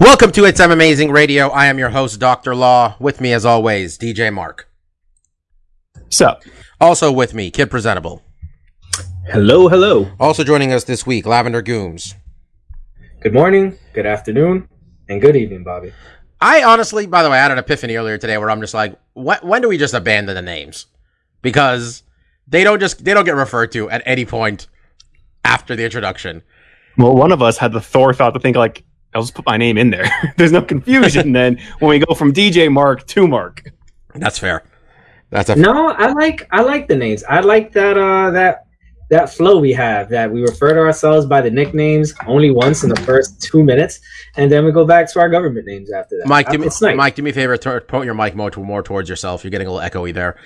Welcome to It's M Amazing Radio. I am your host, Dr. Law. With me, as always, DJ Mark. So, Also with me, Kid Presentable. hello, hello. Also joining us this week, Lavender Gooms. Good morning, good afternoon, and good evening, Bobby. I honestly, by the way, I had an epiphany earlier today where I'm just like, when, when do we just abandon the names? Because they don't just they don't get referred to at any point after the introduction. Well, one of us had the Thor thought to think like, I'll just put my name in there. There's no confusion then when we go from DJ Mark to Mark. That's fair. That's a No, I like I like the names. I like that uh that that flow we have that we refer to ourselves by the nicknames only once in the first two minutes, and then we go back to our government names after that. Mike, I- do me, it's nice. Mike, do me a favor, t- point your mic more, to, more towards yourself. You're getting a little echoey there.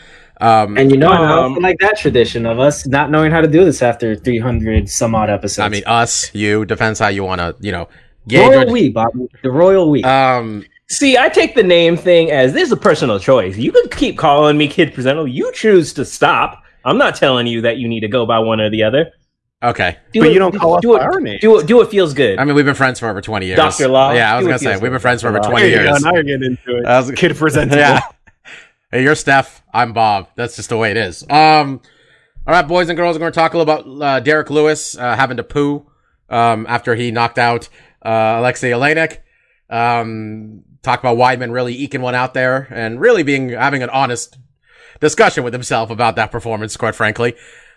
Um, and you know I Um, also like that tradition of us not knowing how to do this after 300 some odd episodes. I mean, us, you, depends how you want to, you know, gauge. royal your- we, Bobby, the royal we. um, See, I take the name thing as this is a personal choice. You can keep calling me Kid Presentable. You choose to stop. I'm not telling you that you need to go by one or the other. okay. Do But it- you don't call us do by it, our names. Do it. Do what feels good. I mean, we've been friends for over 20 years. Dr. Law, Yeah, I was going to say, we've been good, friends for over 20 There you go, years. now you're getting into it. I was- a Kid presentable. Yeah. Hey, you're Steph. I'm Bob. That's just the way it is. Um, all right, boys and girls, we're going to talk a little about uh, Derrick Lewis uh, having to poo um, after he knocked out uh, Alexei Oleinik. Um, talk about Weidman really eking one out there and really being having an honest discussion with himself about that performance. Quite frankly,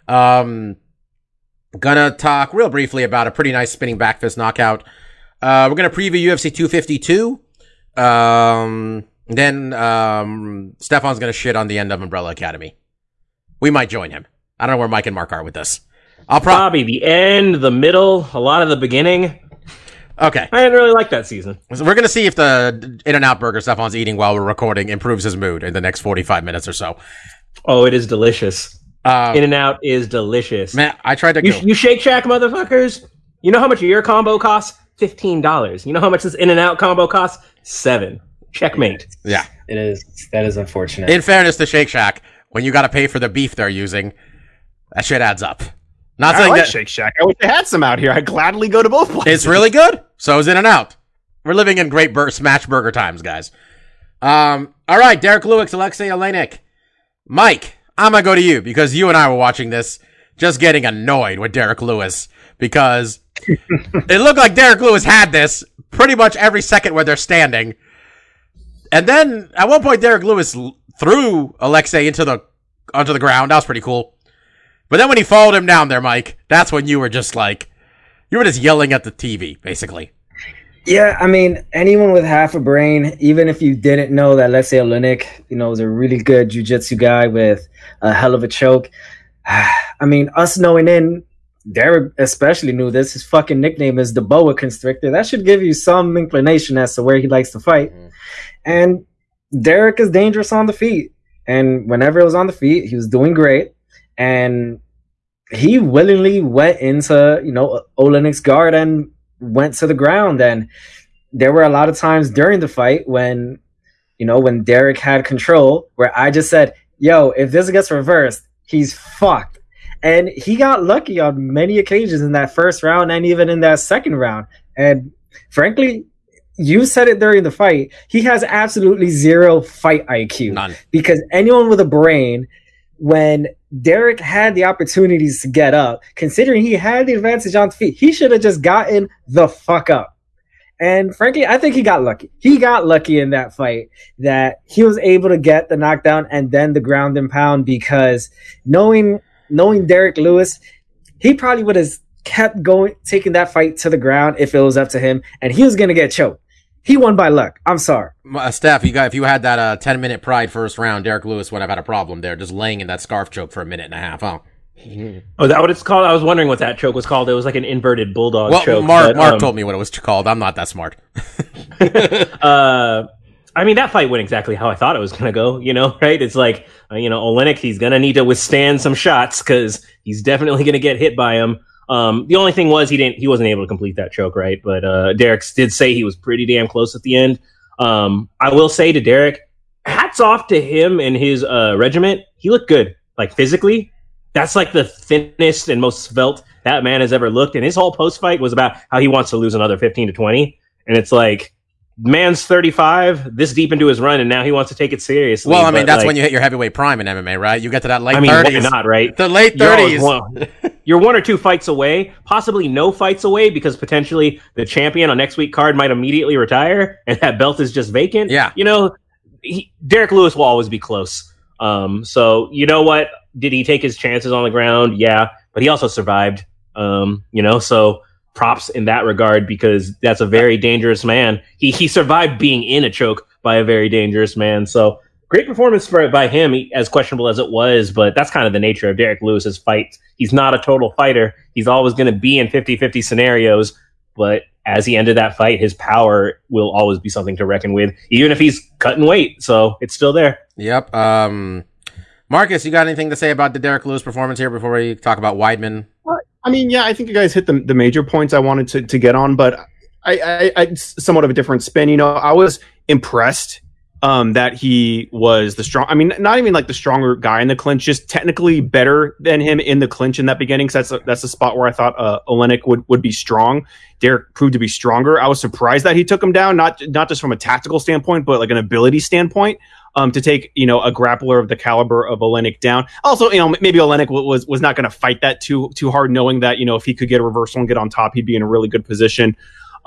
um, gonna talk real briefly about a pretty nice spinning back fist knockout. Uh, we're gonna preview UFC 252. Um, then um, Stefan's gonna shit on the end of Umbrella Academy. We might join him. I don't know where Mike and Mark are with this. I'll probably the end, the middle, a lot of the beginning. Okay. I didn't really like that season. So we're gonna see if the In and Out Burger Stefan's eating while we're recording improves his mood in the next forty five minutes or so. Oh, it is delicious. Um, In and Out is delicious. man, I tried to you, go. you Shake Shack motherfuckers. You know how much your combo costs? Fifteen dollars. You know how much this In and Out combo costs? Seven. Checkmate. yeah. it is that is unfortunate. In fairness to Shake Shack, when you got to pay for the beef they're using, that shit adds up. Not I saying like that Shake Shack. I wish they had some out here. I'd gladly go to both places. it's really good. So is In and Out. We're living in great bur- smash burger times, guys. Um, all right, Derrick Lewis, Alexei Oleinik, Mike. I'm gonna go to you because you and I were watching this, just getting annoyed with Derrick Lewis because it looked like Derrick Lewis had this pretty much every second where they're standing. And then at one point, Derrick Lewis threw Alexei into the onto the ground. That was pretty cool. But then when he followed him down there, Mike, that's when you were just like, you were just yelling at the TV, basically. Yeah, I mean, anyone with half a brain, even if you didn't know that let's say Oleinik, you know, was a really good jujitsu guy with a hell of a choke. I mean, us knowing in, Derrick especially knew this. His fucking nickname is the Boa Constrictor. That should give you some inclination as to where he likes to fight. Mhm. And Derrick is dangerous on the feet. And whenever it was on the feet, he was doing great. And he willingly went into, you know, Oleinik's guard and went to the ground. And there were a lot of times during the fight when, you know, when Derrick had control, where I just said, yo, if this gets reversed, he's fucked. And he got lucky on many occasions in that first round and even in that second round. And frankly, you said it during the fight. He has absolutely zero fight IQ None. because anyone with a brain, when Derrick had the opportunities to get up, considering he had the advantage on the feet, he should have just gotten the fuck up. And frankly, I think he got lucky. He got lucky in that fight that he was able to get the knockdown and then the ground and pound because knowing knowing Derrick Lewis, he probably would have kept going, taking that fight to the ground if it was up to him, and he was gonna get choked. He won by luck. I'm sorry. Uh, Steph, you got if you had that uh, ten minute pride first round, Derrick Lewis would have had a problem there, just laying in that scarf choke for a minute and a half, huh? Oh, that what it's called? I was wondering what that choke was called. It was like an inverted bulldog Well, choke. Mark but, Mark um, told me what it was called. I'm not that smart. uh, I mean, that fight went exactly how I thought it was going to go, you know, right? It's like, uh, you know, Oleinik, he's going to need to withstand some shots because he's definitely going to get hit by him. Um, the only thing was he didn't, he wasn't able to complete that choke, right? But, uh, Derrick did say he was pretty damn close at the end. Um, I will say to Derrick, hats off to him and his, uh, regiment. He looked good, like physically. That's like the thinnest and most svelte that man has ever looked. And his whole post fight was about how he wants to lose another 15 to 20. And it's like, man's 35, this deep into his run, and now he wants to take it seriously. Well, I mean, But, that's like, when you hit your heavyweight prime in MMA, right? You get to that late I mean, why 30s. not, right? The late 30s. one- You're one or two fights away, possibly no fights away, because potentially the champion on next week card might immediately retire, and that belt is just vacant. Yeah. you know, he, Derrick Lewis will always be close. Um, so you know what? Did he take his chances on the ground? Yeah, but he also survived. Um, you know, so props in that regard because that's a very dangerous man. He he survived being in a choke by a very dangerous man. So great performance for by him, he- as questionable as it was. But that's kind of the nature of Derrick Lewis's fight. He's not a total fighter. He's always going to be in 50-50 scenarios. But as he ended that fight, his power will always be something to reckon with, even if he's cutting weight. So it's still there. Yep. Um, Marcus, you got anything to say about the Derrick Lewis performance here before we talk about Weidman? I mean, yeah, I think you guys hit the, the major points I wanted to, to get on, but I, I, I somewhat of a different spin. You know, I was impressed um, that he was the strong. I mean, not even like the stronger guy in the clinch, just technically better than him in the clinch in that beginning. Because that's a, that's a spot where I thought uh, Oleinik would would be strong. Derrick proved to be stronger. I was surprised that he took him down, not not just from a tactical standpoint, but like an ability standpoint. Um, to take you know a grappler of the caliber of Oleinik down. Also, you know maybe Oleinik was was not going to fight that too too hard, knowing that you know if he could get a reversal and get on top, he'd be in a really good position.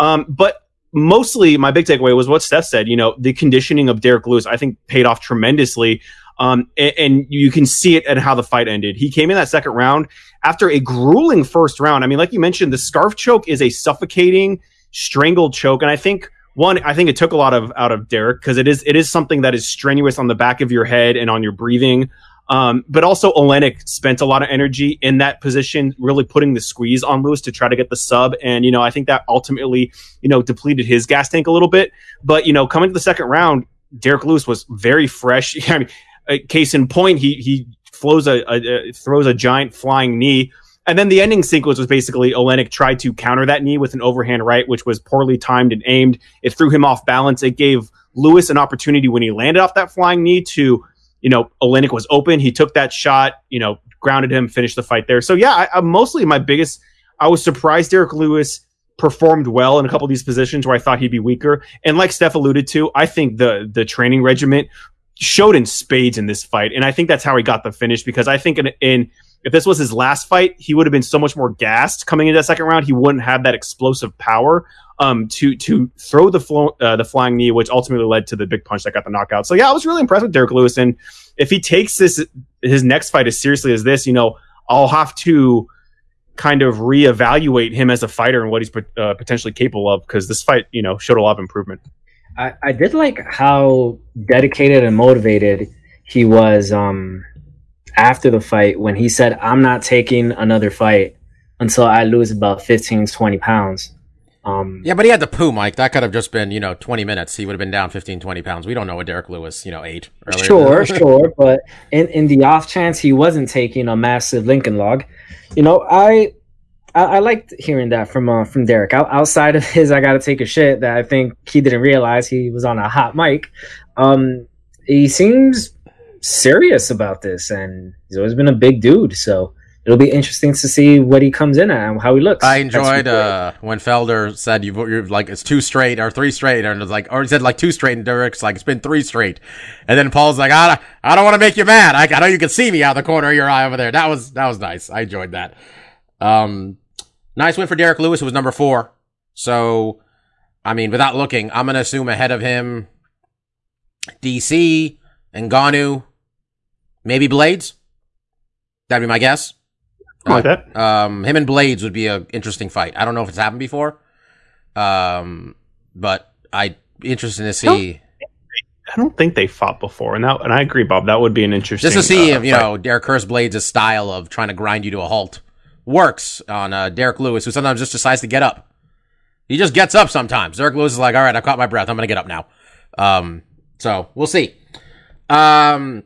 Um, but mostly, my big takeaway was what Steph said. You know, the conditioning of Derrick Lewis, I think, paid off tremendously. Um, and, and you can see it and how the fight ended. He came in that second round after a grueling first round. I mean, like you mentioned, the scarf choke is a suffocating, strangled choke, and I think one, I think it took a lot of out of Derrick because it is it is something that is strenuous on the back of your head and on your breathing. Um, but also Oleinik spent a lot of energy in that position, really putting the squeeze on Lewis to try to get the sub. And, you know, I think that ultimately, you know, depleted his gas tank a little bit. But, you know, coming to the second round, Derrick Lewis was very fresh. I mean, uh, case in point, he, he flows a, a, a throws a giant flying knee. And then the ending sequence was basically Oleinik tried to counter that knee with an overhand right, which was poorly timed and aimed. It threw him off balance. It gave Lewis an opportunity when he landed off that flying knee to, you know, Oleinik was open. He took that shot, you know, grounded him, finished the fight there. So yeah, I, I mostly my biggest, I was surprised Derrick Lewis performed well in a couple of these positions where I thought he'd be weaker. And like Steph alluded to, I think the the training regiment showed in spades in this fight, and I think that's how he got the finish because I think in, in if this was his last fight, he would have been so much more gassed coming into that second round. He wouldn't have that explosive power um, to to throw the flo- uh, the flying knee, which ultimately led to the big punch that got the knockout. So yeah, I was really impressed with Derrick Lewis, and if he takes this his next fight as seriously as this, you know, I'll have to kind of reevaluate him as a fighter and what he's uh, potentially capable of because this fight, you know, showed a lot of improvement. I, I did like how dedicated and motivated he was um, after the fight when he said, I'm not taking another fight until I lose about 15, 20 pounds. Um, Yeah, but he had the poo, Mike. That could have just been, you know, 20 minutes. He would have been down 15, 20 pounds. We don't know what Derrick Lewis, you know, ate earlier. Sure, sure. But in, in the off chance he wasn't taking a massive Lincoln log, you know, I I, I liked hearing that from uh, from Derrick. Out, outside of his, I got to take a shit that I think he didn't realize he was on a hot mic. Um, he seems serious about this, and he's always been a big dude. So it'll be interesting to see what he comes in at and how he looks. I enjoyed uh, when Felder said you've, like it's two straight or three straight, and it's like or he said like two straight, and Derrick's like it's been three straight, and then Paul's like I don't, I don't want to make you mad. I, I know you can see me out the corner of your eye over there. That was that was nice. I enjoyed that. Um, nice win for Derrick Lewis, who was number four. So, I mean, without looking, I'm gonna assume ahead of him, DC and Ngannou, maybe Blades. That'd be my guess. Something like that. Um, him and Blades would be an interesting fight. I don't know if it's happened before. Um, but I interested to see. I don't think they fought before, and that and I agree, Bob. That would be an interesting. Just to see uh, if you fight. know Derek Curse Blades' style of trying to grind you to a halt works on uh, Derrick Lewis, who sometimes just decides to get up. He just gets up sometimes. Derrick Lewis is like, "All right, I caught my breath. I'm gonna get up now." Um, so we'll see. Um,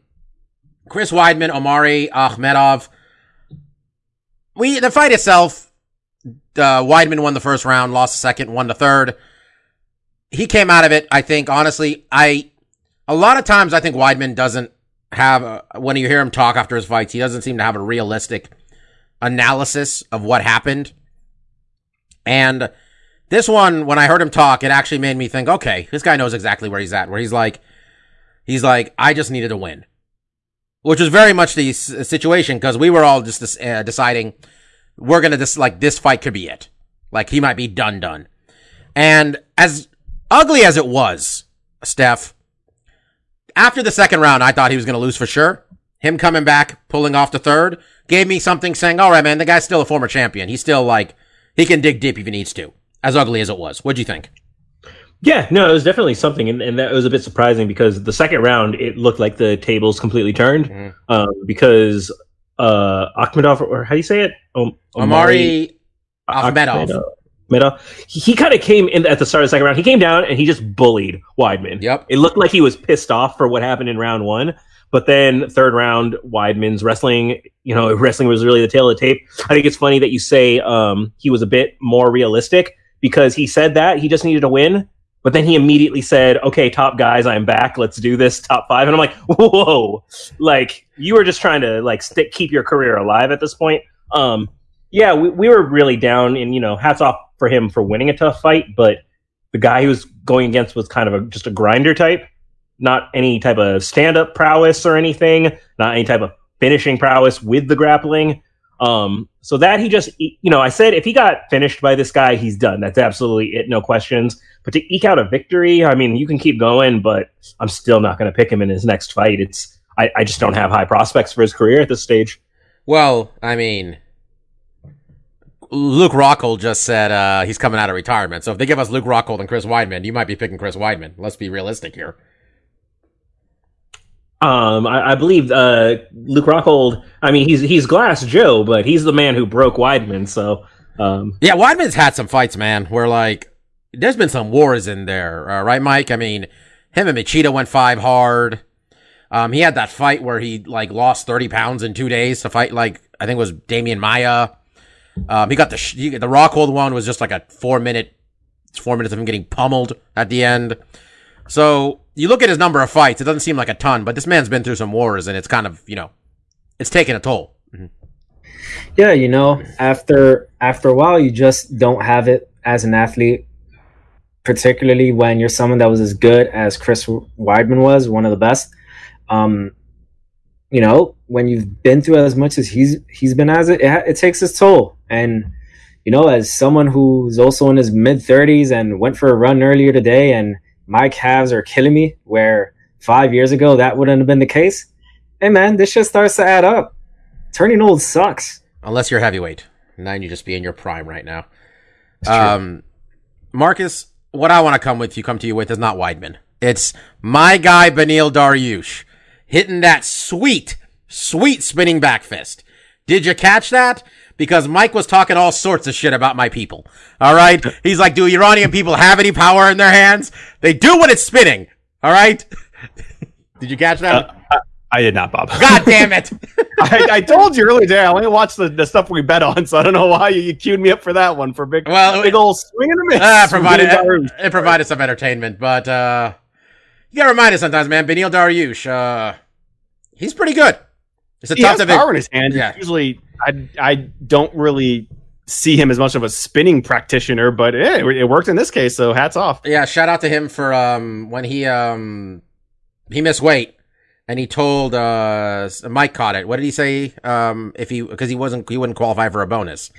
Chris Weidman, Omari Akhmedov. We the fight itself. Uh, Weidman won the first round, lost the second, won the third. He came out of it. I think honestly, I a lot of times I think Weidman doesn't have a, when you hear him talk after his fights, he doesn't seem to have a realistic analysis of what happened. And this one, when I heard him talk, it actually made me think, okay, this guy knows exactly where he's at. Where he's like, he's like, I just needed to win, which was very much the s- situation because we were all just uh, deciding we're gonna just like this fight could be it, like he might be done done. And as ugly as it was, Steph, after the second round, I thought he was to lose for sure. Him coming back, pulling off the third, gave me something saying, all right, man, the guy's still a former champion. He's still like, he can dig deep if he needs to. As ugly as it was. What'd you think? Yeah, no, it was definitely something, and, and that was a bit surprising because the second round it looked like the tables completely turned um, because uh, Akhmedov, or how do you say it? Um, Omari Akhmedov. Akhmedov. He, he kind of came in at the start of the second round. He came down and he just bullied Weidman. Yep. It looked like he was pissed off for what happened in round one. But then third round, Weidman's wrestling, you know, wrestling was really the tail of the tape. I think it's funny that you say um, he was a bit more realistic because he said that he just needed to win. But then he immediately said, okay, top guys, I'm back. Let's do this top five. And I'm like, whoa, like you were just trying to like stick, keep your career alive at this point. Um, yeah, we, we were really down and, you know, hats off for him for winning a tough fight. But the guy he was going against was kind of a, just a grinder type, not any type of stand up prowess or anything, not any type of finishing prowess with the grappling. Um, so that he just, you know, I said if he got finished by this guy, he's done. That's absolutely it, no questions. But to eke out a victory, I mean, you can keep going, but I'm still not going to pick him in his next fight. It's, I, I just don't have high prospects for his career at this stage. Well, I mean, Luke Rockhold just said uh, he's coming out of retirement. So if they give us Luke Rockhold and Chris Weidman, you might be picking Chris Weidman. Let's be realistic here. Um, I, I believe uh, Luke Rockhold. I mean, he's he's Glass Joe, but he's the man who broke Weidman. So, um, Yeah, Weidman's had some fights, man, where like there's been some wars in there, uh, right, Mike? I mean, him and Machida went five hard. Um, he had that fight where he like lost thirty pounds in two days to fight like I think it was Demian Maia. Um, he got the sh- he, the Rockhold one was just like a four minute, four minutes of him getting pummeled at the end. So you look at his number of fights, it doesn't seem like a ton, but this man's been through some wars, and it's kind of you know, it's taken a toll. yeah, you know, after after a while, you just don't have it as an athlete, particularly when you're someone that was as good as Chris Weidman was, one of the best. Um, you know, when you've been through as much as he's he's been as it, it, it takes its toll. And you know, as someone who's also in his mid thirties and went for a run earlier today, and my calves are killing me, where five years ago that wouldn't have been the case. Hey man, this shit starts to add up. Turning old sucks. Unless you're heavyweight. Then you just be in your prime right now. Um, Marcus, what I want to come with you, come to you with is not Weidman. It's my guy Beneil Dariush hitting that sweet, sweet spinning back fist. Did you catch that? Because Mike was talking all sorts of shit about my people. All right. He's like, do Iranian people have any power in their hands? They do when it's spinning. All right. Did you catch that? Uh, uh, I did not, Bob. God damn it. I, I told you earlier today. I only watched the, the stuff we bet on, so I don't know why you, you queued me up for that one for big, Well, big old swing and a miss. Uh, provided, Beneil it provided some entertainment, but uh, you gotta remind us sometimes, man. Beneil Dariush, uh, he's pretty good. It's a he tough has power in his hand. Yeah. Usually, I I don't really see him as much of a spinning practitioner, but eh, it, it worked in this case. So hats off. Yeah, shout out to him for um when he um he missed weight and he told uh Mike caught it. What did he say? Um, if he because he wasn't he wouldn't qualify for a bonus.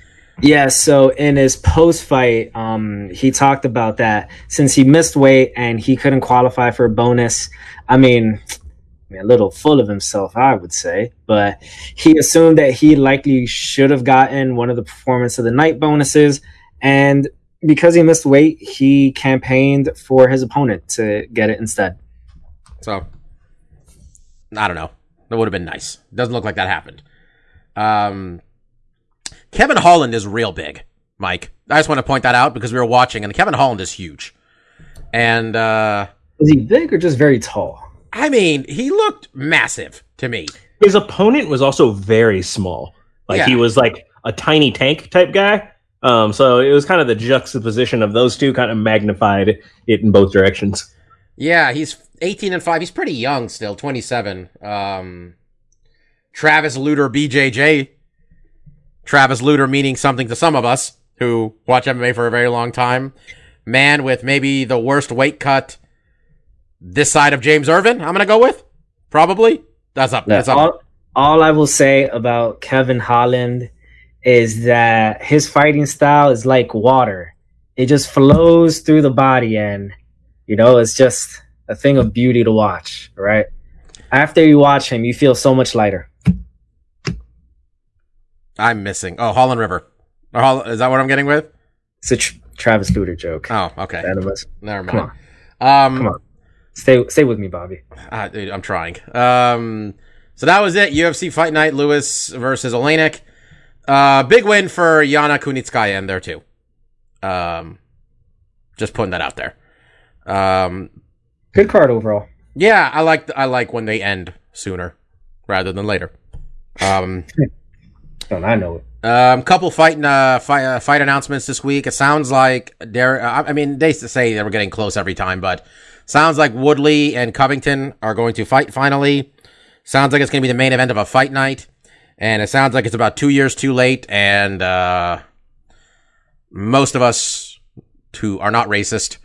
Yeah, so in his post fight, um, he talked about that since he missed weight and he couldn't qualify for a bonus. I mean, I mean, a little full of himself, I would say, but he assumed that he likely should have gotten one of the performance of the night bonuses. And because he missed weight, he campaigned for his opponent to get it instead. So I don't know. That would have been nice. Doesn't look like that happened. Um, Kevin Holland is real big, Mike. I just want to point that out because we were watching, and Kevin Holland is huge. And uh, Is he big or just very tall? I mean, he looked massive to me. His opponent was also very small. Like Yeah. he was like a tiny tank type guy. Um, so it was kind of the juxtaposition of those two kind of magnified it in both directions. Yeah, he's 18 and 5. He's pretty young still, 27. Um, Travis Lutter BJJ. Travis Lutter meaning something to some of us who watch MMA for a very long time. Man with maybe the worst weight cut this side of James Irvin, I'm going to go with. Probably. That's up. That's up. all, all I will say about Kevin Holland is that his fighting style is like water. It just flows through the body and you know, it's just a thing of beauty to watch, right? After you watch him, you feel so much lighter. I'm missing. Oh, Holland River. Is that what I'm getting with? It's a tr- Travis Lutter joke. Oh, okay. Never Come mind. Um, Come on. Stay stay with me, Bobby. Ah, dude, I'm trying. Um, so that was it. UFC Fight Night, Lewis versus Oleinik. Uh, big win for Yana Kunitskaya in there too. Um, just putting that out there. Um, Good card overall. yeah, I like I like when they end sooner rather than later. Um, Don't I know it? um, couple fight uh, fight uh, fight announcements this week. It sounds like there. I I mean, they say they were getting close every time, but sounds like Woodley and Covington are going to fight finally. Sounds like it's going to be the main event of a fight night, and it sounds like it's about two years too late. And uh, most of us who are not racist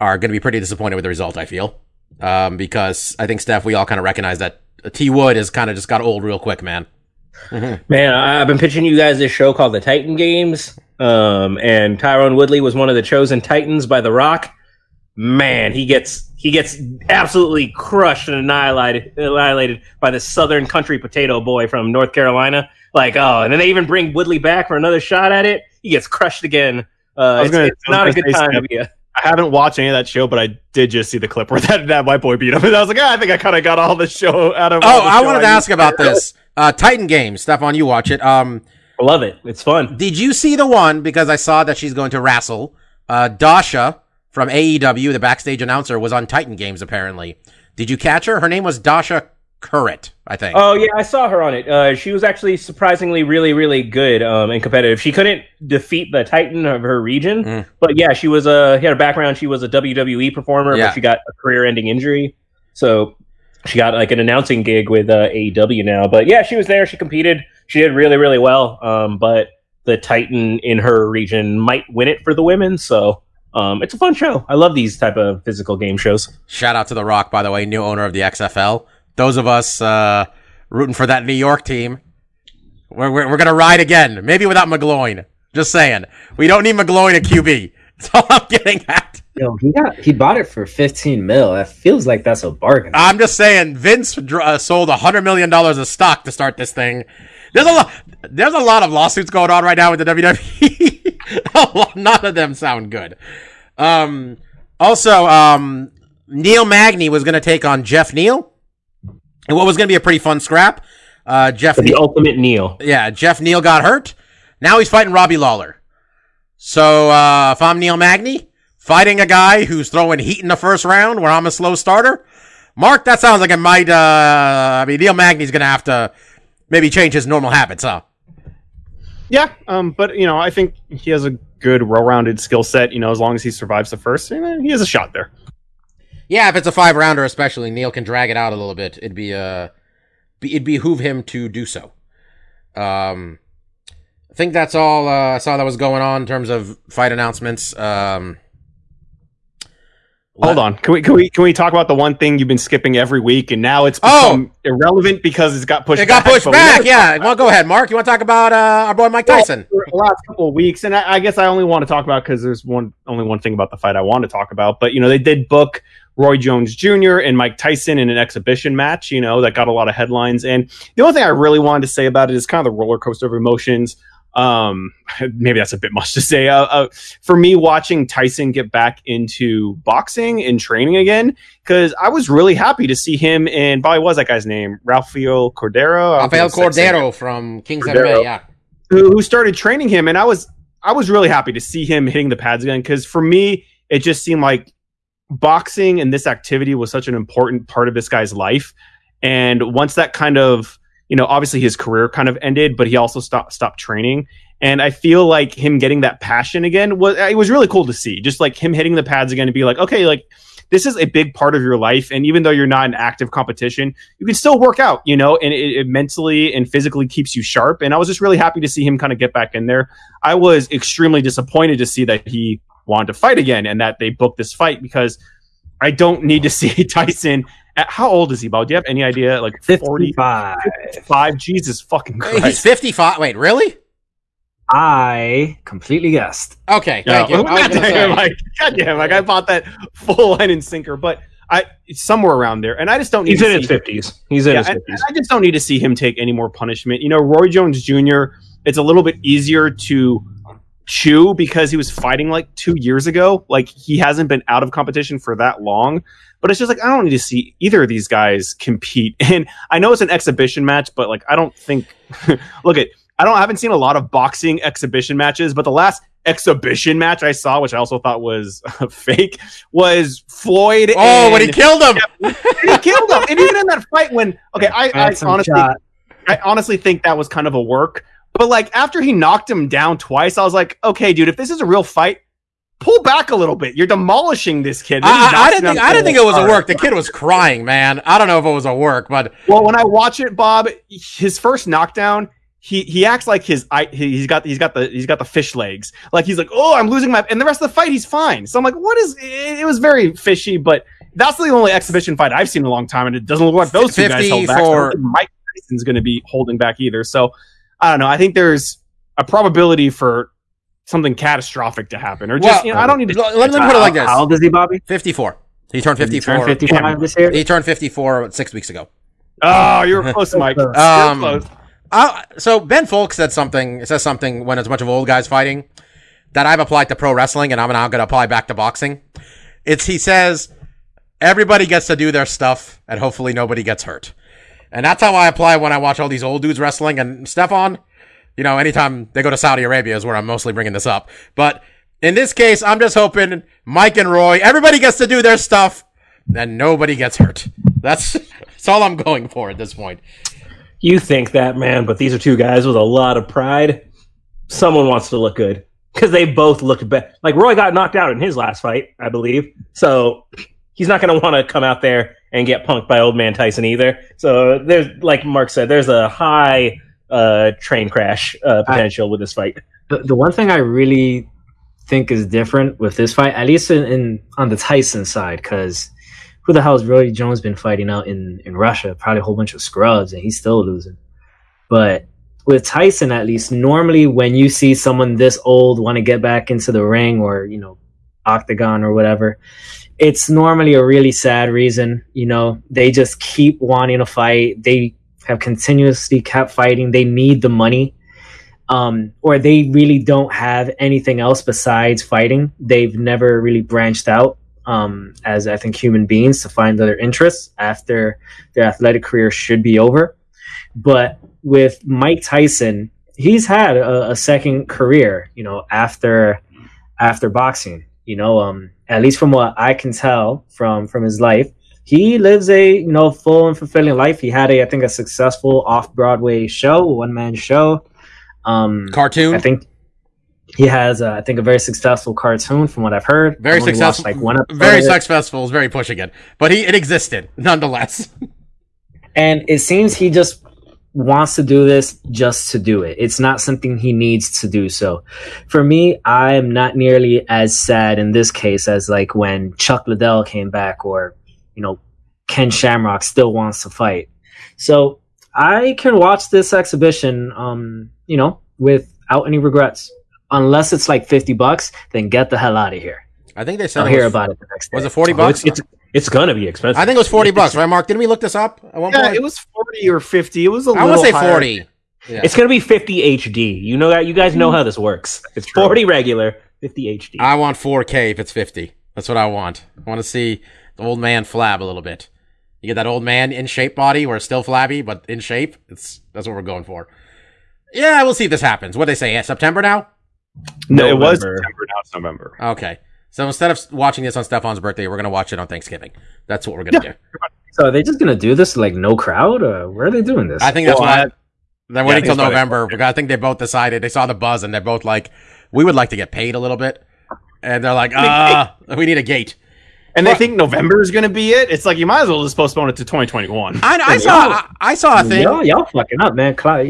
are going to be pretty disappointed with the result. I feel um, because I think Steph, we all kind of recognize that T Wood has kind of just got old real quick, man. Man, I- I've been pitching you guys this show called The Titan Games. Um, and Tyron Woodley was one of the chosen Titans by The Rock. Man, he gets he gets absolutely crushed and annihilated annihilated by the Southern Country Potato Boy from North Carolina. Like, oh, and then they even bring Woodley back for another shot at it. He gets crushed again. Uh, it's, gonna- it's not a good say, time to be a I haven't watched any of that show, but I did just see the clip where that, that white boy beat him. And I was like, ah, I think I kind of got all the show out of. Oh, all the I show wanted to ask about this. Uh, Titan Games, Stefan, you watch it. Um, I love it. It's fun. did you see the one? Because I saw that she's going to wrestle. Uh, Dasha from AEW, the backstage announcer, was on Titan Games apparently. Did you catch her? Her name was Dasha Kuret, I think. Oh yeah, I saw her on it. Uh, she was actually surprisingly really, really good um, and competitive. She couldn't defeat the Titan of her region, Mm. but yeah, she was a had a background. She was a WWE performer, Yeah. but she got a career-ending injury, so she got like an announcing gig with uh, AEW now. But yeah, she was there. She competed. She did really, really well. Um, but the Titan in her region might win it for the women. So um, it's a fun show. I love these type of physical game shows. Shout out to The Rock, by the way, new owner of the XFL. Those of us uh, rooting for that New York team, we're, we're, we're going to ride again. Maybe without McGloin. Just saying. We don't need McGloin at QB. That's all I'm getting at. Yo, he got he bought it for fifteen mil. That feels like that's a bargain. I'm just saying, Vince uh, sold $100 million of stock to start this thing. There's a lot, there's a lot of lawsuits going on right now with the WWE. Lot- None of them sound good. Um, also, um, Neil Magny was going to take on Jeff Neal. And what was going to be a pretty fun scrap. Uh, Jeff, The ultimate Neil. yeah, Jeff Neal got hurt. Now he's fighting Robbie Lawler. So, uh, if I'm Neil Magny, fighting a guy who's throwing heat in the first round where I'm a slow starter, Mark, that sounds like it might, uh, I mean, Neil Magny's gonna have to maybe change his normal habits, huh? Yeah, um, but you know, I think he has a good, well-rounded skill set. You know, as long as he survives the first, you know, he has a shot there. Yeah, if it's a five rounder, especially, Neil can drag it out a little bit. It'd be, uh, be, it'd behoove him to do so. Um, I think that's all, uh, I saw that was going on in terms of fight announcements. Um, Hold on, can we can we can we talk about the one thing you've been skipping every week, and now it's Oh! become irrelevant because it's got pushed. It got back, pushed but we back. Yeah. Well, go ahead, Mark. You want to talk about uh, our boy Mike Well, Tyson? for the last couple of weeks, and I, I guess I only want to talk about because there's one only one thing about the fight I want to talk about. But you know, they did book Roy Jones Jr. and Mike Tyson in an exhibition match. You know, that got a lot of headlines. And the only thing I really wanted to say about it is kind of the roller coaster of emotions. um, maybe that's a bit much to say. Uh, uh, for me, watching Tyson get back into boxing and training again, because I was really happy to see him in. Probably was that guy's name, Rafael Cordeiro. I don't think Rafael Cordeiro from Kings Cordero. Yeah. who, who started training him, and I was I was really happy to see him hitting the pads again because for me it just seemed like boxing and this activity was such an important part of this guy's life, and once that kind of you know obviously his career kind of ended, but he also stopped stopped training. And I feel like him getting that passion again was uh, it was really cool to see. Just like him hitting the pads again and be like, okay, like this is a big part of your life. And even though you're not in active competition, you can still work out, you know, and it, it mentally and physically keeps you sharp. And I was just really happy to see him kind of get back in there. I was extremely disappointed to see that he wanted to fight again and that they booked this fight because I don't need to see Tyson. At, how old is he, Bob? Do you have any idea? Like 45. 55. 55? Jesus fucking Christ. He's 55. Wait, really? I completely guessed. Okay, Yeah. thank you. I God damn, like, God damn, like I bought that full line and sinker, but I it's somewhere around there, and I just don't need He's to in his fifties. He's in Yeah, his fifties. and I just don't need to see him take any more punishment. You know, Roy Jones Jr. It's a little bit easier to chew because he was fighting like two years ago. Like he hasn't been out of competition for that long. But it's just like I don't need to see either of these guys compete. And I know it's an exhibition match, but like I don't think. look at I don't I haven't seen a lot of boxing exhibition matches, but the last exhibition match I saw, which I also thought was fake, was Floyd. Oh, when he killed him. he killed him. And even in that fight, when okay, I, I Handsome honestly, shot. I honestly think that was kind of a work. But like after he knocked him down twice, I was like, okay, dude, if this is a real fight, pull back a little bit. You're demolishing this kid. I, I, I didn't think I didn't think it was a work. The kid was crying, man. I don't know if it was a work, but Well, when I watch it, Bob, his first knockdown, he he acts like his he- He's got he's got the he's got the fish legs. Like he's like, oh, I'm losing my. And the rest of the fight, he's fine. So I'm like, what is? It, it was very fishy, but that's the only exhibition fight I've seen in a long time, and it doesn't look like those two guys held back. So I Mike Tyson's going to be holding back either. So I don't know. I think there's a probability for something catastrophic to happen, or just Well, you know, I don't need to. let, let me put it like this: How old is he, Bobby? 54. He turned Did he 54. turn 55 this year? He turned 54 six weeks ago. Oh, you're close, Mike. Um, close. I, so Ben Folk said something. Says something when it's a bunch of old guys fighting that I've applied to pro wrestling, and I'm now going to apply back to boxing. It's he says everybody gets to do their stuff, and hopefully nobody gets hurt. And that's how I apply when I watch all these old dudes wrestling. And Stefan, you know, anytime they go to Saudi Arabia is where I'm mostly bringing this up. But in this case, I'm just hoping Mike and Roy, everybody gets to do their stuff, and nobody gets hurt. That's that's all I'm going for at this point. You think that, man, but these are two guys with a lot of pride. Someone wants to look good because they both looked bad. Like Roy got knocked out in his last fight, I believe. So he's not going to want to come out there and get punked by old man Tyson either. So there's, like Mark said, there's a high uh, train crash uh, potential with this fight. the, the one thing I really think is different with this fight, at least in, in on the Tyson side, because who the hell has Roy Jones been fighting out in, in Russia? Probably a whole bunch of scrubs, and he's still losing. But with Tyson, at least, normally when you see someone this old want to get back into the ring or, you know, octagon or whatever, it's normally a really sad reason. You know, they just keep wanting to fight. They have continuously kept fighting. They need the money um, or they really don't have anything else besides fighting. They've never really branched out um, as I think human beings to find other interests after their athletic career should be over. But with Mike Tyson, he's had a, a second career, you know, after after boxing. You know, um, at least from what I can tell from from his life, he lives a you know full and fulfilling life. He had a I think a successful off Broadway show, one man show. Um, Cartoon. I think he has, uh, I think, a very successful cartoon from what I've heard. Very successful. like one very successful is very pushing it, but he it existed nonetheless. and it seems he just wants to do this just to do it. It's not something he needs to do. So, for me, I am not nearly as sad in this case as like when Chuck Liddell came back, or you know, Ken Shamrock still wants to fight. So I can watch this exhibition, um, you know, without any regrets. Unless it's like fifty bucks, then get the hell out of here. I think they said I'll hear was, about it the next day. Was it forty Oh, bucks? it's, it's, it's gonna be expensive. I think it was forty bucks, right, Mark? Didn't we look this up at one Yeah, point? it was forty or fifty. It was a I little. want to say higher. forty. Yeah. It's gonna be 50 HD. You know that. You guys know how this works. It's 40 regular, 50 HD. I want 4K if it's 50. That's what I want. I want to see the old man flab a little bit. You get that old man in shape body where it's still flabby but in shape. It's that's what we're going for. Yeah, we'll see if this happens. What they say? Yeah, September now. No, it was September. Now it's November. Okay. So instead of watching this on Stefan's birthday, we're gonna watch it on Thanksgiving. That's what we're gonna do. So are they just gonna do this like no crowd, or where are they doing this? I think that's Well, why I- they're I waiting think till it's probably- November because I think they both decided they saw the buzz and they're both like, we would like to get paid a little bit, and they're like, ah, we need a gate. And they think November is going to be it. It's like you might as well just postpone it to 2021. I, I saw I, I saw a thing. y'all, y'all fucking up, man. Cla-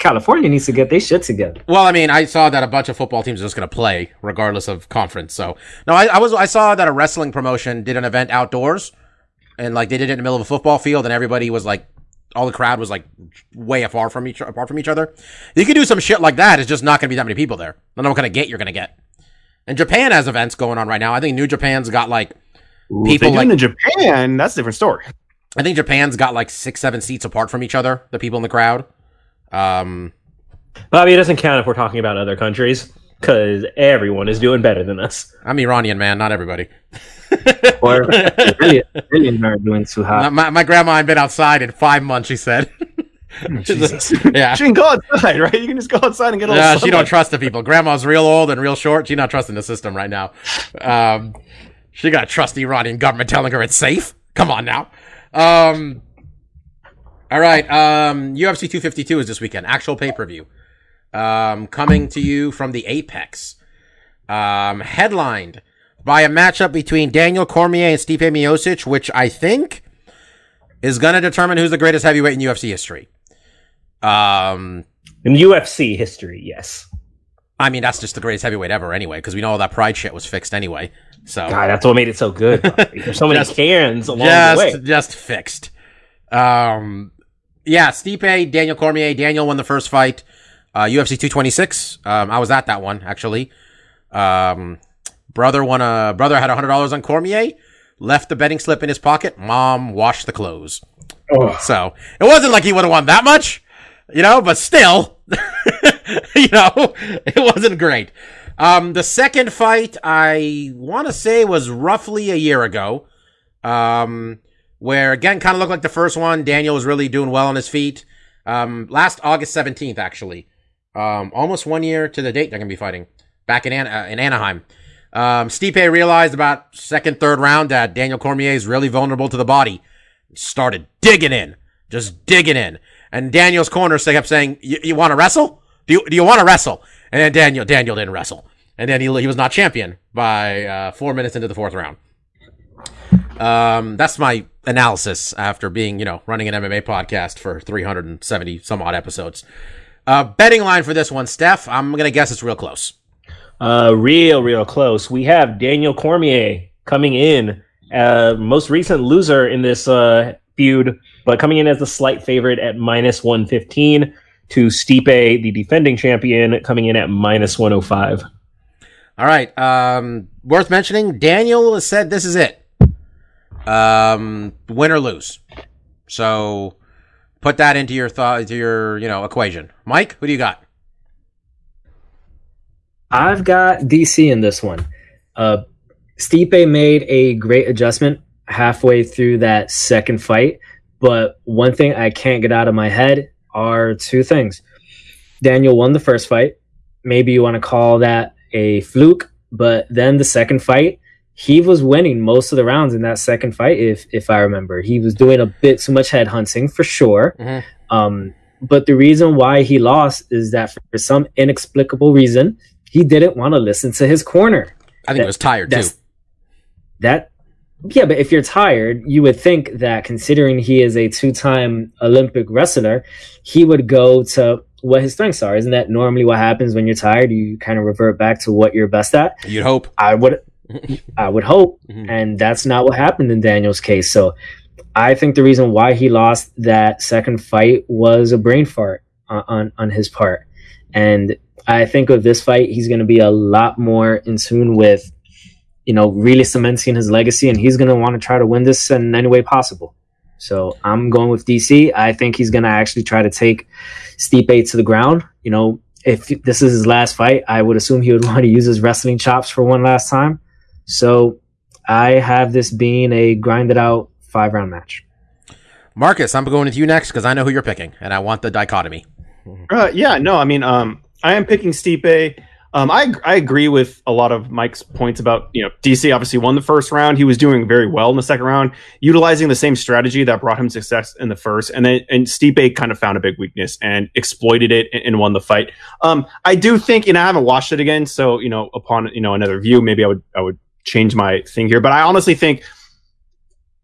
California needs to get their shit together. Well, I mean, I saw that a bunch of football teams are just going to play regardless of conference. So no, I, I was I saw that a wrestling promotion did an event outdoors, and like they did it in the middle of a football field, and everybody was like, all the crowd was like way afar from each apart from each other. You could do some shit like that. It's just not going to be that many people there. I don't know what kind of gate you're going to get. And Japan has events going on right now. I think New Japan's got like Ooh, People like- in Japan, that's a different story. I think Japan's got like six seven seats apart from each other. The people in the crowd. Um, Bobby, it doesn't count if we're talking about other countries because everyone is doing better than us. I'm Iranian man, not everybody. Or million, million are doing too hot. my, my grandma had been outside in five months. She said. Jesus. yeah. She can go outside, right? You can just go outside and get a little Yeah, she don't trust the people. Grandma's real old and real short. She not trusting the system right now. Um, she got to trust the Iranian government telling her it's safe. Come on now. Um, all right. Um, UFC 252 is this weekend. Actual pay per view. Um, coming to you from the Apex. Um, headlined by a matchup between Daniel Cormier and Stipe Miocic, which I think is going to determine who's the greatest heavyweight in UFC history. Um, In UFC history, yes. I mean, that's just the greatest heavyweight ever anyway, because we know all that pride shit was fixed anyway. So God, that's what made it so good. There's so many Just- cans along the just, way. just fixed. Um, yeah, Stipe, Daniel Cormier. Daniel won the first fight, uh, UFC 226. Um, I was at that one actually. Um, brother won a brother had hundred dollars on Cormier. Left the betting slip in his pocket. Mom washed the clothes. So it wasn't like he would have won that much, you know, but still, you know, it wasn't great. Um, the second fight, I want to say was roughly a year ago. Um, where again, kind of looked like the first one. Daniel was really doing well on his feet. Um, last August 17th, actually. Um, almost one year to the date they're going to be fighting back in, An- uh, in Anaheim. Um, Stipe realized about second, third round that Daniel Cormier is really vulnerable to the body. Started digging in, just digging in. And Daniel's corner kept saying, "You, you want to wrestle? Do you do you want to wrestle?" And then Daniel Daniel didn't wrestle, and then he he was not champion by uh, four minutes into the fourth round. Um, that's my analysis after being, you know, running an MMA podcast for 370 some odd episodes. Uh, betting line for this one, Steph, I'm going to guess it's real close. Uh, real, real close. We have Daniel Cormier coming in, uh, most recent loser in this uh, feud, but coming in as the slight favorite at minus 115 to Stipe, the defending champion, coming in at minus 105. All right. Um, worth mentioning, Daniel has said this is it. Um, win or lose. So put that into your thought, into your, you know, equation. Mike, who do you got? I've got DC in this one. Uh, Stipe made a great adjustment halfway through that second fight, but one thing I can't get out of my head are two things. Daniel won the first fight. Maybe you want to call that a fluke, but then the second fight, he was winning most of the rounds in that second fight. If if I remember, he was doing a bit too much head hunting for sure. Mhm. Um, but the reason why he lost is that for some inexplicable reason, he didn't want to listen to his corner. I think That- he was tired too. That. Yeah, but if you're tired, you would think that considering he is a two-time Olympic wrestler, he would go to what his strengths are. Isn't that normally what happens when you're tired? You kind of revert back to what you're best at. You'd hope. I would, I would hope, Mhm. and that's not what happened in Daniel's case. So, I think the reason why he lost that second fight was a brain fart on on, on his part, and I think with this fight, he's going to be a lot more in tune with, you know, really cementing his legacy, and he's going to want to try to win this in any way possible. So I'm going with DC. I think he's going to actually try to take Stipe to the ground. You know, if this is his last fight, I would assume he would want to use his wrestling chops for one last time. So I have this being a grinded out five round match. Marcus, I'm going with you next because I know who you're picking, and I want the dichotomy. Uh, yeah, no, I mean, um, I am picking Stipe. Um, I I agree with a lot of Mike's points about you know DC obviously won the first round. He was doing very well in the second round, utilizing the same strategy that brought him success in the first, and then and Stipe kind of found a big weakness and exploited it and, and won the fight. Um, I do think, and I haven't watched it again, so you know upon you know another view, maybe I would I would change my thing here. But I honestly think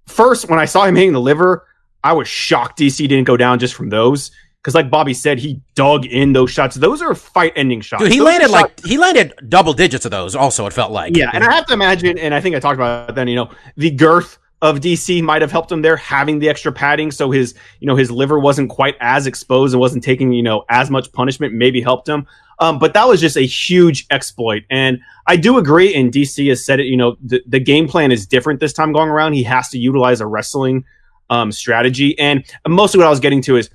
first when I saw him hitting the liver, I was shocked DC didn't go down just from those because like Bobby said, he dug in those shots. Those are fight-ending shots. Dude, he Those landed shots- like he landed double digits of those. Also, it felt like. yeah, and I have to imagine, and I think I talked about then. You know, the girth of DC might have helped him there, having the extra padding, so his you know his liver wasn't quite as exposed and wasn't taking you know as much punishment. Maybe helped him. Um, but that was just a huge exploit, and I do agree. And DC has said it. You know, the, the game plan is different this time going around. He has to utilize a wrestling um, strategy, and mostly what I was getting to is.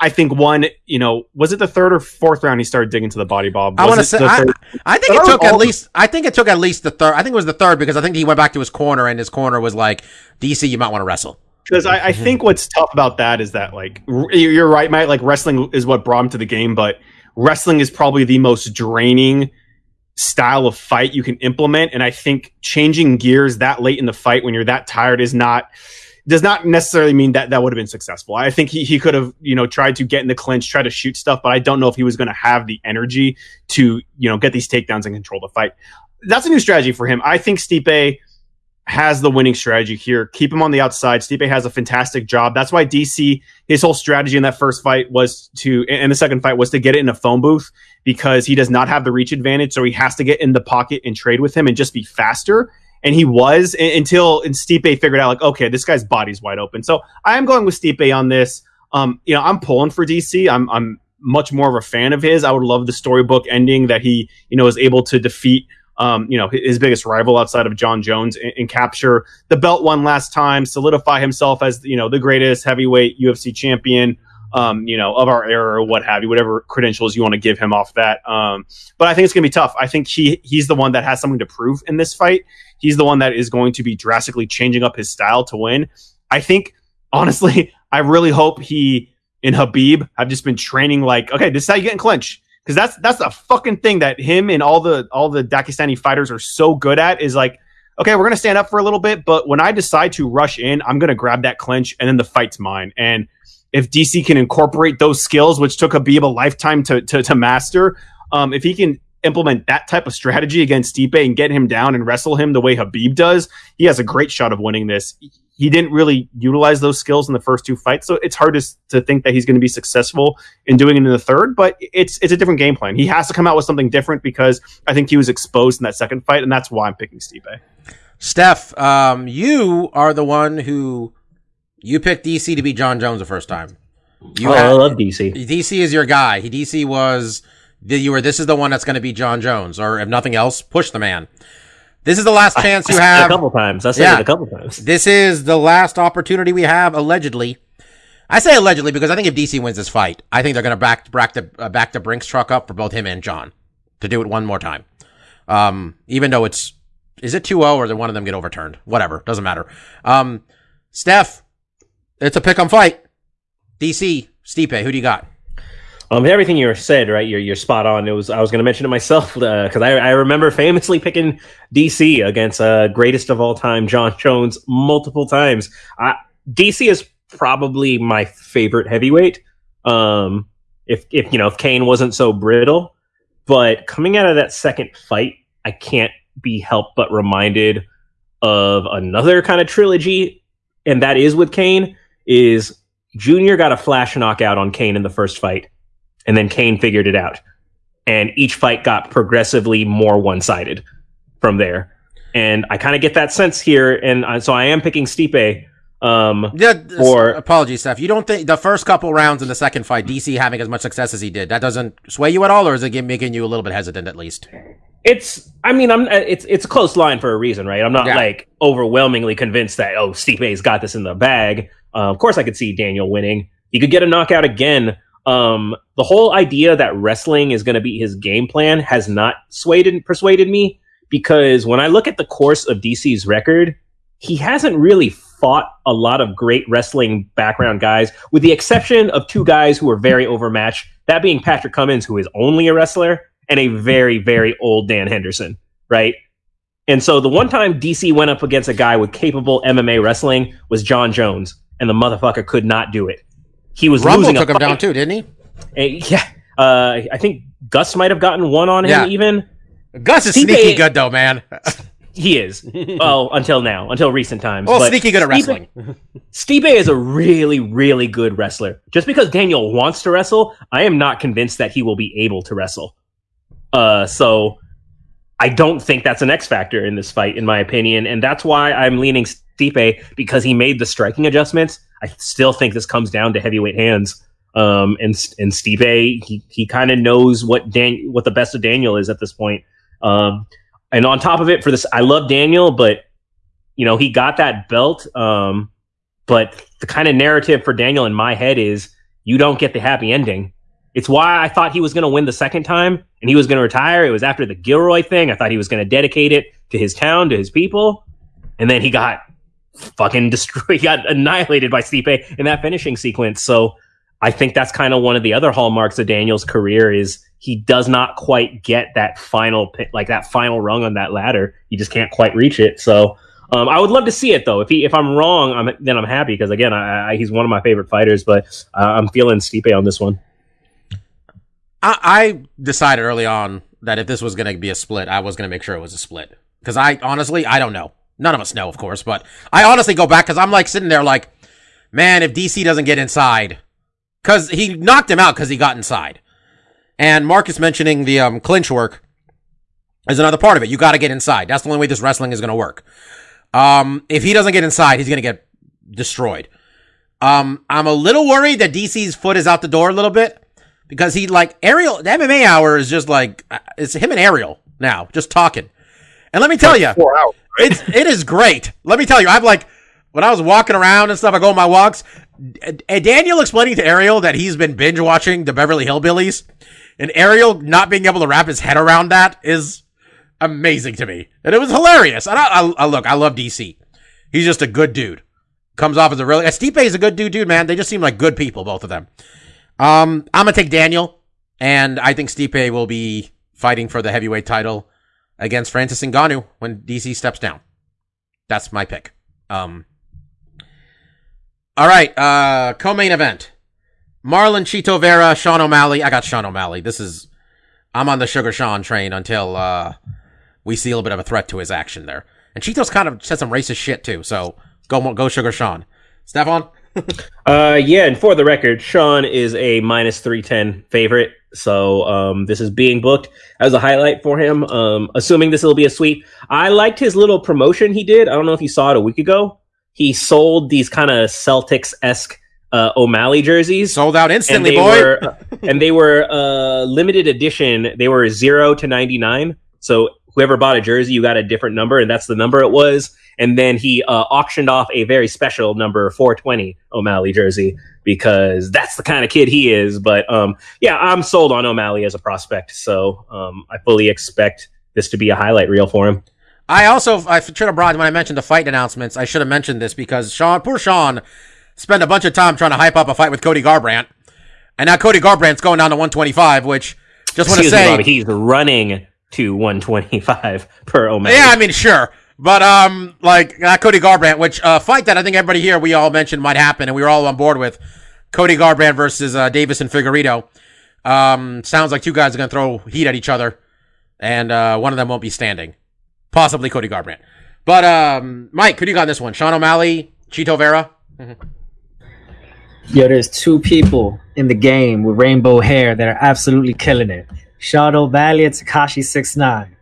I think one, you know, was it the third or fourth round he started digging to the body, Bob? I want to say I? I think it took at least I think it took at least the third. I think it was the third because I think he went back to his corner and his corner was like DC. You might want to wrestle. because I, I think what's tough about that is that like r- you're right, Mike. Like wrestling is what brought him to the game, but wrestling is probably the most draining style of fight you can implement. And I think changing gears that late in the fight when you're that tired is not does not necessarily mean that that would have been successful. I think he, he could have, you know, tried to get in the clinch, try to shoot stuff, but I don't know if he was going to have the energy to, you know, get these takedowns and control the fight. That's a new strategy for him. I think Stipe has the winning strategy here. Keep him on the outside. Stipe has a fantastic job. That's why DC, his whole strategy in that first fight was to, and the second fight was to get it in a phone booth because he does not have the reach advantage. So he has to get in the pocket and trade with him and just be faster. And he was until and Stipe figured out like, okay, this guy's body's wide open. So I am going with Stipe on this. Um, you know, I'm pulling for DC. I'm, I'm much more of a fan of his. I would love the storybook ending that he, you know, is able to defeat um, you know, his biggest rival outside of Jon Jones and, and capture the belt one last time, solidify himself as, you know, the greatest heavyweight UFC champion, um, you know, of our era or what have you, whatever credentials you want to give him off that. Um, but I think it's going to be tough. I think he, he's the one that has something to prove in this fight. He's the one that is going to be drastically changing up his style to win. I think, honestly, I really hope he and Khabib have just been training like, okay, this is how you get in clinch because that's that's the fucking thing that him and all the all the Dagestani fighters are so good at is like, okay, we're gonna stand up for a little bit, but when I decide to rush in, I'm gonna grab that clinch and then the fight's mine. And if DC can incorporate those skills, which took Khabib a lifetime to to, to master, um, if he can implement that type of strategy against Stipe and get him down and wrestle him the way Khabib does, he has a great shot of winning this. He didn't really utilize those skills in the first two fights, so it's hard to, to think that he's going to be successful in doing it in the third. But it's it's a different game plan. He has to come out with something different because I think he was exposed in that second fight, and that's why I'm picking Stipe. Steph, um, you are the one who you picked DC to beat Jon Jones the first time. You oh, had- I love DC. DC is your guy. He DC was the, you were this is the one that's going to beat Jon Jones, or if nothing else, push the man. This is the last chance you I said it have. a couple times. I said Yeah. it a couple times. This is the last opportunity we have, allegedly. I say allegedly because I think if DC wins this fight, I think they're going to back back the uh, back the Brinks truck up for both him and John to do it one more time. Um, even though it's is it 2-0 or did one of them get overturned? Whatever, doesn't matter. Um, Steph, it's a pick 'em fight. DC, Stipe, who do you got? Um, everything you said, right? You're you're spot on. It was I was going to mention it myself because I I remember famously picking DC against uh, greatest of all time Jon Jones multiple times. I, DC is probably my favorite heavyweight. Um, if if you know if Cain wasn't so brittle, but coming out of that second fight, I can't be helped but reminded of another kind of trilogy, and that is with Cain. Is Junior got a flash knockout on Cain in the first fight, and then Cain figured it out, and each fight got progressively more one sided from there. And I kind of get that sense here, and I, so I am picking Stipe. Um, Yeah, Or- apologies, Steph. You don't think the first couple rounds in the second fight, DC having as much success as he did, that doesn't sway you at all, or is it making you a little bit hesitant at least? It's. I mean, I'm. It's it's a close line for a reason, right? I'm not Yeah. like overwhelmingly convinced that oh, Stipe's got this in the bag. Uh, of course, I could see Daniel winning. He could get a knockout again. Um, the whole idea that wrestling is going to be his game plan has not swayed persuaded me because when I look at the course of DC's record, he hasn't really fought a lot of great wrestling background guys, with the exception of two guys who were very overmatched. That being Patrick Cummins, who is only a wrestler, and a very, very old Dan Henderson, right? And so the one time DC went up against a guy with capable MMA wrestling was Jon Jones, and the motherfucker could not do it. He was Rumble losing a took him fight. down too, didn't he? Uh, yeah, uh, I think Gus might have gotten one on him. Yeah. Even Gus is Stipe- sneaky good though, man. he is. well, until now, until recent times. Well, But sneaky good at Stipe- wrestling. Stipe is a really, really good wrestler. Just because Daniel wants to wrestle, I am not convinced that he will be able to wrestle. Uh, so I don't think that's an X factor in this fight, in my opinion, and that's why I'm leaning Stipe because he made the striking adjustments. I still think this comes down to heavyweight hands. Um, and and Stipe, he he kind of knows what Dan what the best of Daniel is at this point. Um, and on top of it, for this, I love Daniel, but you know he got that belt. Um, but the kind of narrative for Daniel in my head is you don't get the happy ending. It's why I thought he was going to win the second time and he was going to retire. It was after the Gilroy thing. I thought he was going to dedicate it to his town, to his people. And then he got fucking destroyed. He got annihilated by Stipe in that finishing sequence. So I think that's kind of one of the other hallmarks of Daniel's career is he does not quite get that final, like that final rung on that ladder. He just can't quite reach it. So um, I would love to see it though. If he, if I'm wrong, I'm, then I'm happy because again, I, I, he's one of my favorite fighters. But uh, I'm feeling Stipe on this one. I, I decided early on that if this was going to be a split, I was going to make sure it was a split. Because I honestly, I don't know. None of us know, of course, but I honestly go back because I'm like sitting there like, man, if DC doesn't get inside, because he knocked him out because he got inside. And Marcus mentioning the um, clinch work is another part of it. You got to get inside. That's the only way this wrestling is going to work. Um, if he doesn't get inside, he's going to get destroyed. Um, I'm a little worried that DC's foot is out the door a little bit because he like Ariel. The MMA hour is just like uh, it's him and Ariel now, just talking. And let me tell you, hours. it's it is great. Let me tell you, I'm like when I was walking around and stuff, I go on my walks. D- Daniel explaining to Ariel that he's been binge watching the Beverly Hillbillies, and Ariel not being able to wrap his head around that is amazing to me, and it was hilarious. And I, I, I look, I love DC. He's just a good dude. Comes off as a really Stipe is a good dude, dude. Man, they just seem like good people, both of them. Um, I'm gonna take Daniel, and I think Stipe will be fighting for the heavyweight title against Francis Ngannou when DC steps down. That's my pick. Um, all right, uh, co-main event: Marlon Chito Vera, Sean O'Malley. I got Sean O'Malley. This is I'm on the Sugar Sean train until uh, we see a little bit of a threat to his action there. And Chito's kind of said some racist shit too, so go go Sugar Sean. Stefan. Uh, yeah, and for the record, Sean is a minus three ten favorite, so um, this is being booked as a highlight for him. Um, assuming this will be a sweep, I liked his little promotion he did. I don't know if you saw it a week ago. He sold these kind of Celtics esque uh, O'Malley jerseys. Sold out instantly, they boy. were and they were uh, limited edition. They were zero to ninety nine. So whoever bought a jersey, you got a different number, and that's the number it was. And then he uh, auctioned off a very special number four twenty O'Malley jersey because that's the kind of kid he is. But um, yeah, I'm sold on O'Malley as a prospect. So um, I fully expect this to be a highlight reel for him. I also I should have brought when I mentioned the fight announcements. I should have mentioned this because Sean, poor Sean, spent a bunch of time trying to hype up a fight with Cody Garbrandt, and now Cody Garbrandt's going down to 125, which just want to Excuse me, say, Bobby, he's running to 125 per O'Malley. yeah, I mean sure, but um, like uh, Cody Garbrandt, which uh, fight that I think everybody here we all mentioned might happen, and we were all on board with Cody Garbrandt versus uh, Davis and Figueiredo. Um, sounds like two guys are gonna throw heat at each other, and uh, one of them won't be standing, possibly Cody Garbrandt. But um, Mike, who do you got this one? Sean O'Malley, Chito Vera. Yo, there's two people in the game with rainbow hair that are absolutely killing it. Shadow Valley and Tekashi Six Nine.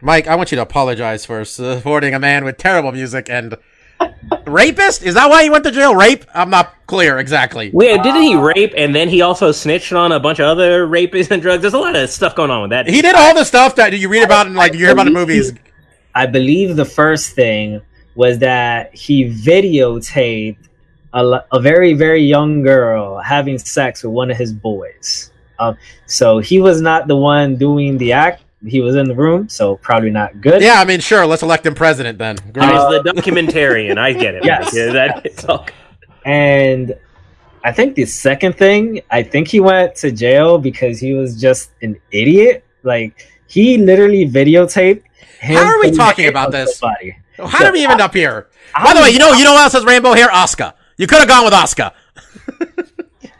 Mike, I want you to apologize for supporting a man with terrible music and rapist? Is that why he went to jail? Rape? I'm not clear exactly. Wait, didn't he rape and then he also snitched on a bunch of other rapists and drugs? There's a lot of stuff going on with that. He did all the stuff that you read about and like you hear about in movies. I believe the first thing was that he videotaped a, a very very young girl having sex with one of his boys. Um, so he was not the one doing the act. He was in the room, so probably not good. Yeah, I mean, sure. Let's elect him president then. He Great. was the uh, documentarian. I get it. Yes. Yeah, that, it's all, And I think the second thing, I think he went to jail because he was just an idiot. Like he literally videotaped. Him How are we talking about this? somebody. How did we even end up here? I By the way, you know, you know what else has rainbow hair? Oscar. You could have gone with Oscar.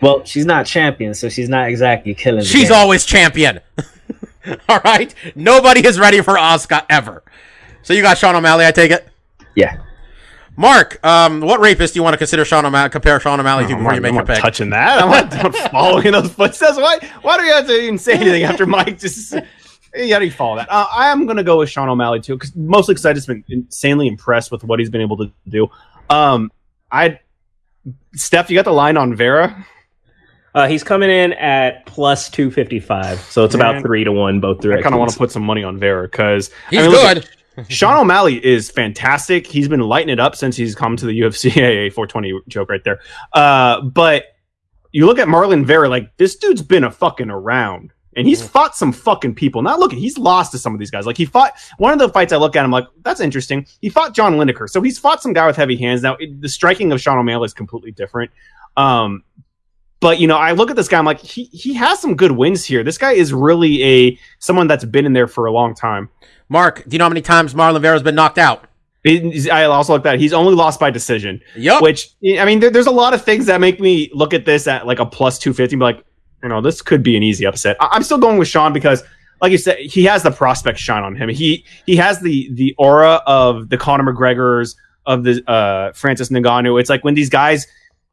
Well, she's not champion, so she's not exactly killing. the She's game. always champion. All right. Nobody is ready for Oscar ever. So you got Sean O'Malley, I take it. yeah. Mark, um, what rapist do you want to consider Sean O'Malley? Compare Sean O'Malley to I'm before not, you make I'm your pick. touching that. I'm not, I'm not following in those footsteps. Why? Why do you have to even say anything after Mike just? You gotta follow that. Uh, I am gonna go with Sean O'Malley too, because mostly because I just been insanely impressed with what he's been able to do. Um, I, Steph, you got the line on Vera. Uh, he's coming in at plus two fifty five, so it's about three to one both directions. I kind of want to put some money on Vera because He's I mean, look, good. Sean O'Malley is fantastic. He's been lighting it up since he's come to the UFC. AA 420 joke right there. Uh, but you look at Marlon Vera, like this dude's been a fucking around. And he's fought some fucking people. Not looking, he's lost to some of these guys. Like he fought one of the fights I look at, I'm like, that's interesting. He fought John Lineker. So he's fought some guy with heavy hands. Now it, the striking of Sean O'Malley is completely different. Um, but you know, I look at this guy, I'm like, he he has some good wins here. This guy is really a someone that's been in there for a long time. Mark, do you know how many times Marlon Vera's been knocked out? I also look at that. He's only lost by decision, Yep. which I mean, there, there's a lot of things that make me look at this at like a plus two fifty. Be like, you know, this could be an easy upset. I, I'm still going with Sean because, like you said, he has the prospect shine on him. He he has the the aura of the Conor McGregor's of the uh, Francis Ngannou. It's like when these guys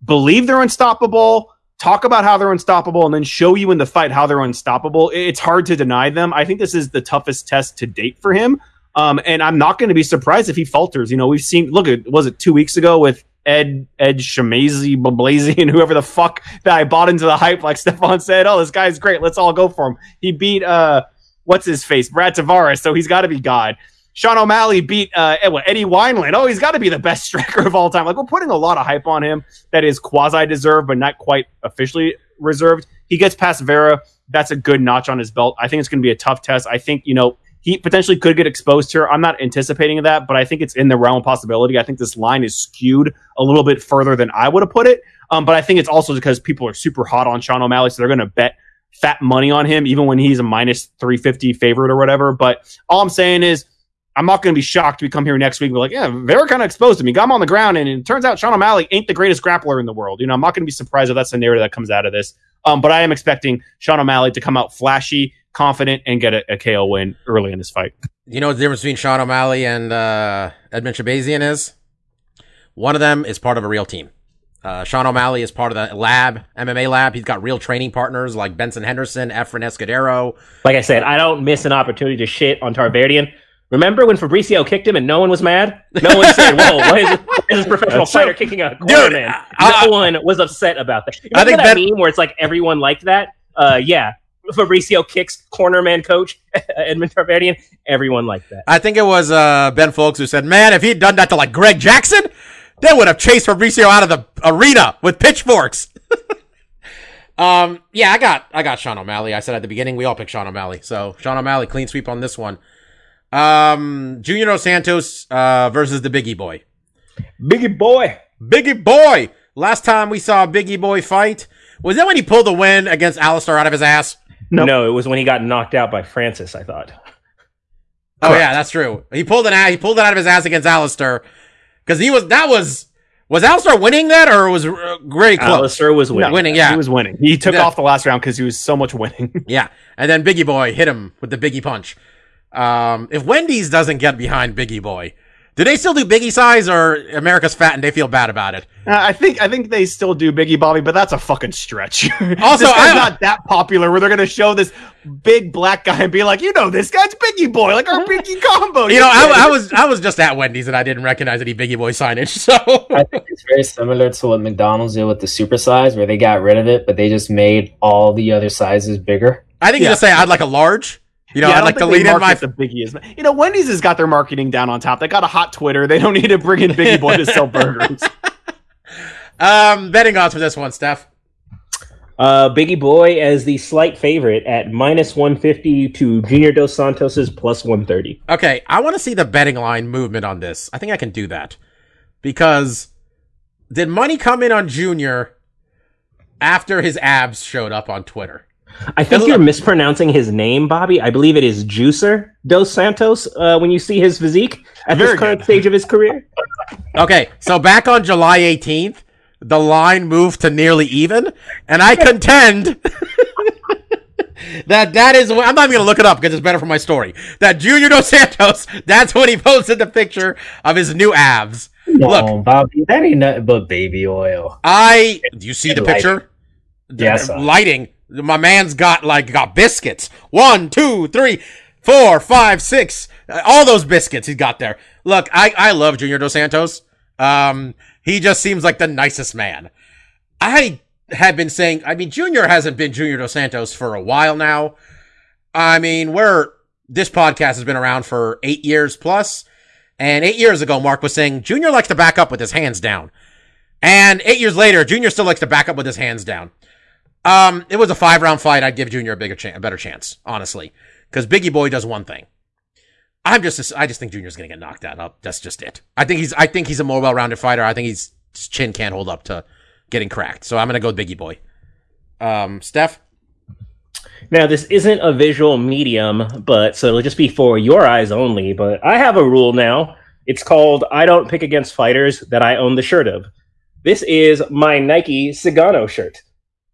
believe they're unstoppable. Talk about how they're unstoppable and then show you in the fight how they're unstoppable. It's hard to deny them. I think this is the toughest test to date for him. Um, and I'm not going to be surprised if he falters. You know, we've seen, look at, was it two weeks ago with Ed, Ed Shemazy, Bablazy, and whoever the fuck that I bought into the hype, like Stefan said, oh, this guy's great. Let's all go for him. He beat, uh, what's his face? Brad Tavares. So he's got to be God. Sean O'Malley beat, uh, Eddie Wineland. Oh, he's got to be the best striker of all time. Like we're putting a lot of hype on him that is quasi deserved, but not quite officially reserved. He gets past Vera. That's a good notch on his belt. I think it's going to be a tough test. I think, you know, he potentially could get exposed here. I'm not anticipating that, but I think it's in the realm of possibility. I think this line is skewed a little bit further than I would have put it. Um, but I think it's also because people are super hot on Sean O'Malley, so they're going to bet fat money on him, even when he's a minus 350 favorite or whatever. But all I'm saying is, I'm not going to be shocked to come here next week and be like, yeah, Vera kind of exposed to me. Got him on the ground, and it turns out Sean O'Malley ain't the greatest grappler in the world. You know, I'm not going to be surprised if that's the narrative that comes out of this. Um, but I am expecting Sean O'Malley to come out flashy, confident, and get a, a KO win early in this fight. You know what the difference between Sean O'Malley and uh, Edmen Shahbazyan is? One of them is part of a real team. Uh, Sean O'Malley is part of the lab, MMA lab. He's got real training partners like Benson Henderson, Efren Escudero. Like I said, I don't miss an opportunity to shit on Tarverdyan. Remember when Fabricio kicked him and no one was mad? No one said, "Whoa, why is, this, why is this professional fighter true. kicking a Dude, corner man?" No one was upset about that. I think that that- meme where it's like everyone liked that? Uh, yeah, Fabricio kicks corner man coach Edmund Tarverdyan. Everyone liked that. I think it was uh, Ben Fowlkes who said, "Man, if he'd done that to like Greg Jackson, they would have chased Fabricio out of the arena with pitchforks." um, yeah, I got I got Sean O'Malley. I said at the beginning we all picked Sean O'Malley, so Sean O'Malley clean sweep on this one. Um, Junior Dos Santos uh, versus the Biggie Boy. Biggie boy. Biggie Boy. Last time we saw Biggie Boy fight was that when he pulled the win against Alistair out of his ass. Nope. No, it was when he got knocked out by Francis. I thought. Oh yeah, that's true. He pulled it out. He pulled it out of his ass against Alistair because he was that was was Alistair winning that or was uh, very close. Alistair was winning. winning, yeah, He was winning. He took Yeah. off the last round because he was so much winning. yeah. And then Biggie Boy hit him with the Biggie punch. Um, if Wendy's doesn't get behind Biggie Boy, Do they still do Biggie size or America's fat and they feel bad about it? Uh, I think I think they still do Biggie Bobby, but that's a fucking stretch. Also, this guy's I- not that popular where they're gonna show this big black guy and be like, you know, this guy's Biggie Boy, like our Biggie combo. You know, I, I was I was just at Wendy's and I didn't recognize any Biggie Boy signage. So I think it's very similar to what McDonald's did with the super size, where they got rid of it, but they just made all the other sizes bigger. I think you Yeah. just say I'd like a large. You know, Yeah, I I'd don't like to think they lean in my. the Biggie is. You know, Wendy's has got their marketing down on top. They got a hot Twitter. They don't need to bring in Biggie Boy to sell burgers. Um, betting odds for this one, Steph. Uh, Biggie Boy as the slight favorite at minus 150 to Junior Dos Santos's plus 130. Okay, I want to see the betting line movement on this. I think I can do that because did money come in on Junior after his abs showed up on Twitter? I think you're mispronouncing his name, Bobby. I believe it is Juicer Dos Santos uh, when you see his physique at Very this current good. stage of his career. Okay, so back on July 18th, the line moved to nearly even, and I contend that that is. I'm not even gonna look it up because it's better for my story. That Junior Dos Santos, that's when he posted the picture of his new abs. No, Look. Bobby, that ain't nothing but baby oil. I. Do you see the Lighting. picture? Yes, sir. lighting. My man's got like got biscuits. One, two, three, four, five, six. Uh, All those biscuits he's got there. Look, I I love Junior Dos Santos. Um, he just seems like the nicest man. I have been saying. I mean, Junior hasn't been Junior Dos Santos for a while now. I mean, we're this podcast has been around for eight years plus, and eight years ago, Mark was saying Junior likes to back up with his hands down. And eight years later, Junior still likes to back up with his hands down. Um, it was a five round fight. I'd give Junior a bigger chance, a better chance, honestly, because Biggie Boy does one thing. I'm just, I just think Junior's gonna get knocked out. Up. That's just it. I think he's, I think he's a more well rounded fighter. I think his chin can't hold up to getting cracked. So I'm gonna go with Biggie Boy. Um, Steph. Now, this isn't a visual medium, but so it'll just be for your eyes only. But I have a rule now. It's called I don't pick against fighters that I own the shirt of. This is my Nike Cigano shirt.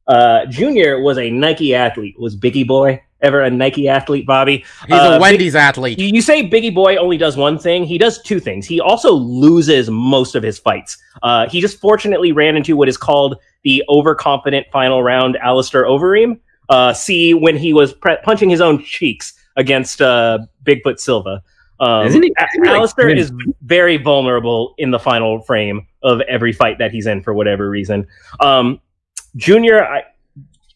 Uh, Junior was a Nike athlete. Was Biggie Boy ever a Nike athlete, Bobby? He's Uh, a Big- Wendy's athlete. You, say Biggie Boy only does one thing. He does two things. He also loses most of his fights. Uh, he just fortunately ran into what is called the overconfident final round Alistair Overeem. Uh, see when he was pre- punching his own cheeks against uh, Bigfoot Silva. Um, Isn't he- A- isn't he, like, Alistair is very vulnerable in the final frame of every fight that he's in for whatever reason. Um, Junior, I,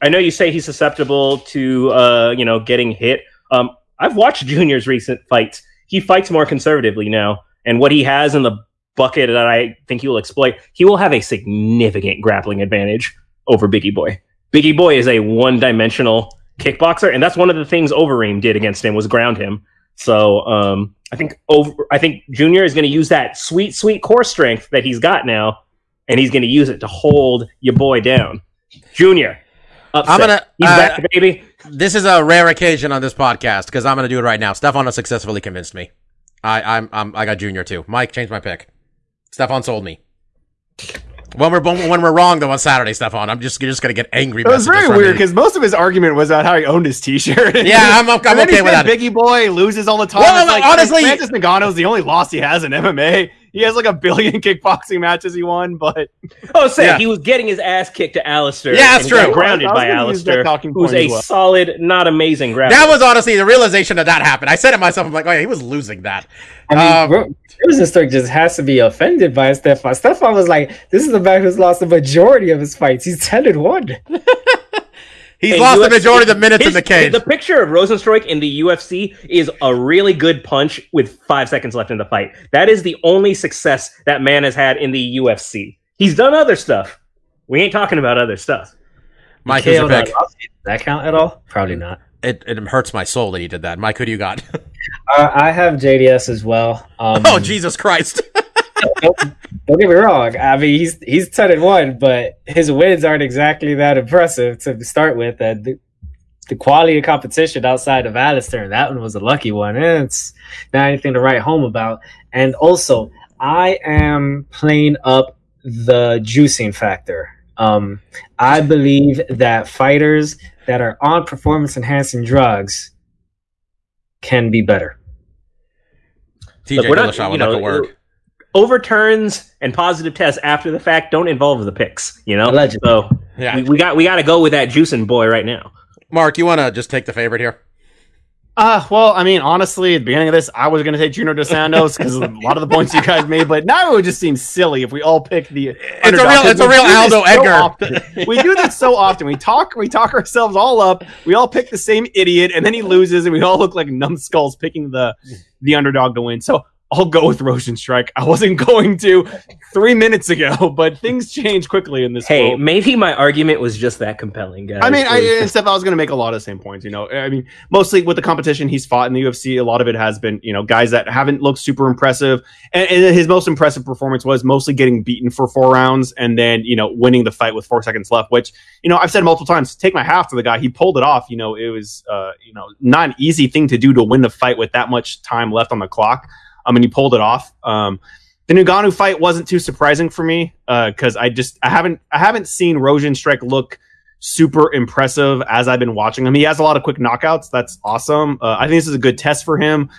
I know you say he's susceptible to uh, you know getting hit. Um, I've watched Junior's recent fights. He fights more conservatively now, and what he has in the bucket that I think he will exploit, he will have a significant grappling advantage over Biggie Boy. Biggie Boy is a one-dimensional kickboxer, and that's one of the things Overeem did against him was ground him. So um, I think over, I think Junior is going to use that sweet, sweet core strength that he's got now, and he's going to use it to hold your boy down. Junior, upset. I'm gonna- he's uh, back, baby. This is a rare occasion on this podcast because I'm gonna do it right now. Stefan has successfully convinced me. I, I'm, I'm, I got Junior too. Mike, change my pick. Stefan sold me. When we're when we're wrong though on Saturday, Stefan, I'm just you're just gonna get angry. It was very weird because most of his argument was about how he owned his T-shirt. Yeah, I'm- I'm And then he okay with that. Biggie Boy loses all the time. Well, It's like, honestly- Francis Ngannou is the only loss he has in MMA. He has like a billion kickboxing matches he won, but Oh, say Yeah. he was getting his ass kicked to Alistair. Yeah, that's and true. Grounded by gonna use that Alistair, who's a well. solid, not amazing grappler. that was honestly the realization that that happened. I said it myself. I'm like, oh yeah, he was losing that. I mean, Um, Ro- Rozenstruik just has to be offended by Stefan. Stefan was like, "This is the man who's lost the majority of his fights. He's ten and one." He's And lost the majority of the minutes in the cage. The picture of Rozenstruik in the UFC is a really good punch with five seconds left in the fight. That is the only success that man has had in the UFC. He's done other stuff. We ain't talking about other stuff. Mike, who's your pick? Does that count at all? Probably not. It, it hurts my soul that he did that. Mike, who do you got? Uh, I have JDS as well. Um, oh Jesus Christ! don't, don't get me wrong. I mean, he's he's ten and one, but his wins aren't exactly that impressive to start with. And the, the quality of competition outside of Alistair, that one was a lucky one. It's not anything to write home about. And also, I am playing up the juicing factor. Um, I believe that fighters that are on performance enhancing drugs can be better. TJ we're not- Dillashaw you would know, like to work. Overturns and positive tests after the fact don't involve the picks. You know, Allegedly. so Yeah. we, we got we got to go with that juicing boy right now. Mark, you want to just take the favorite here? Uh, well, I mean, honestly, at the beginning of this, I was going to say Junior Dos Santos because a lot of the points you guys made, but now it would just seem silly if we all pick the. It's a real, it's a real Aldo Edgar. we do this so often. We talk, we talk ourselves all up. We all pick the same idiot, and then he loses, and we all look like numbskulls picking the the underdog to win. So I'll go with Rozenstruik. I wasn't going to three minutes ago, but things change quickly in this. Hey, world. maybe my argument was just that compelling, guys. I mean, I, It was- and Steph, I was going to make a lot of the same points. You know, I mean, mostly with the competition he's fought in the UFC, a lot of it has been, you know, guys that haven't looked super impressive. And, and his most impressive performance was mostly getting beaten for four rounds and then, you know, winning the fight with four seconds left. Which, you know, I've said multiple times, take my half to the guy. He pulled it off. You know, it was, uh, you know, not an easy thing to do to win the fight with that much time left on the clock. I mean, he pulled it off. Um, the Ngannou fight wasn't too surprising for me because I just I haven't I haven't seen Rozenstruik look super impressive as I've been watching him. He has a lot of quick knockouts. That's awesome. Uh, I think this is a good test for him.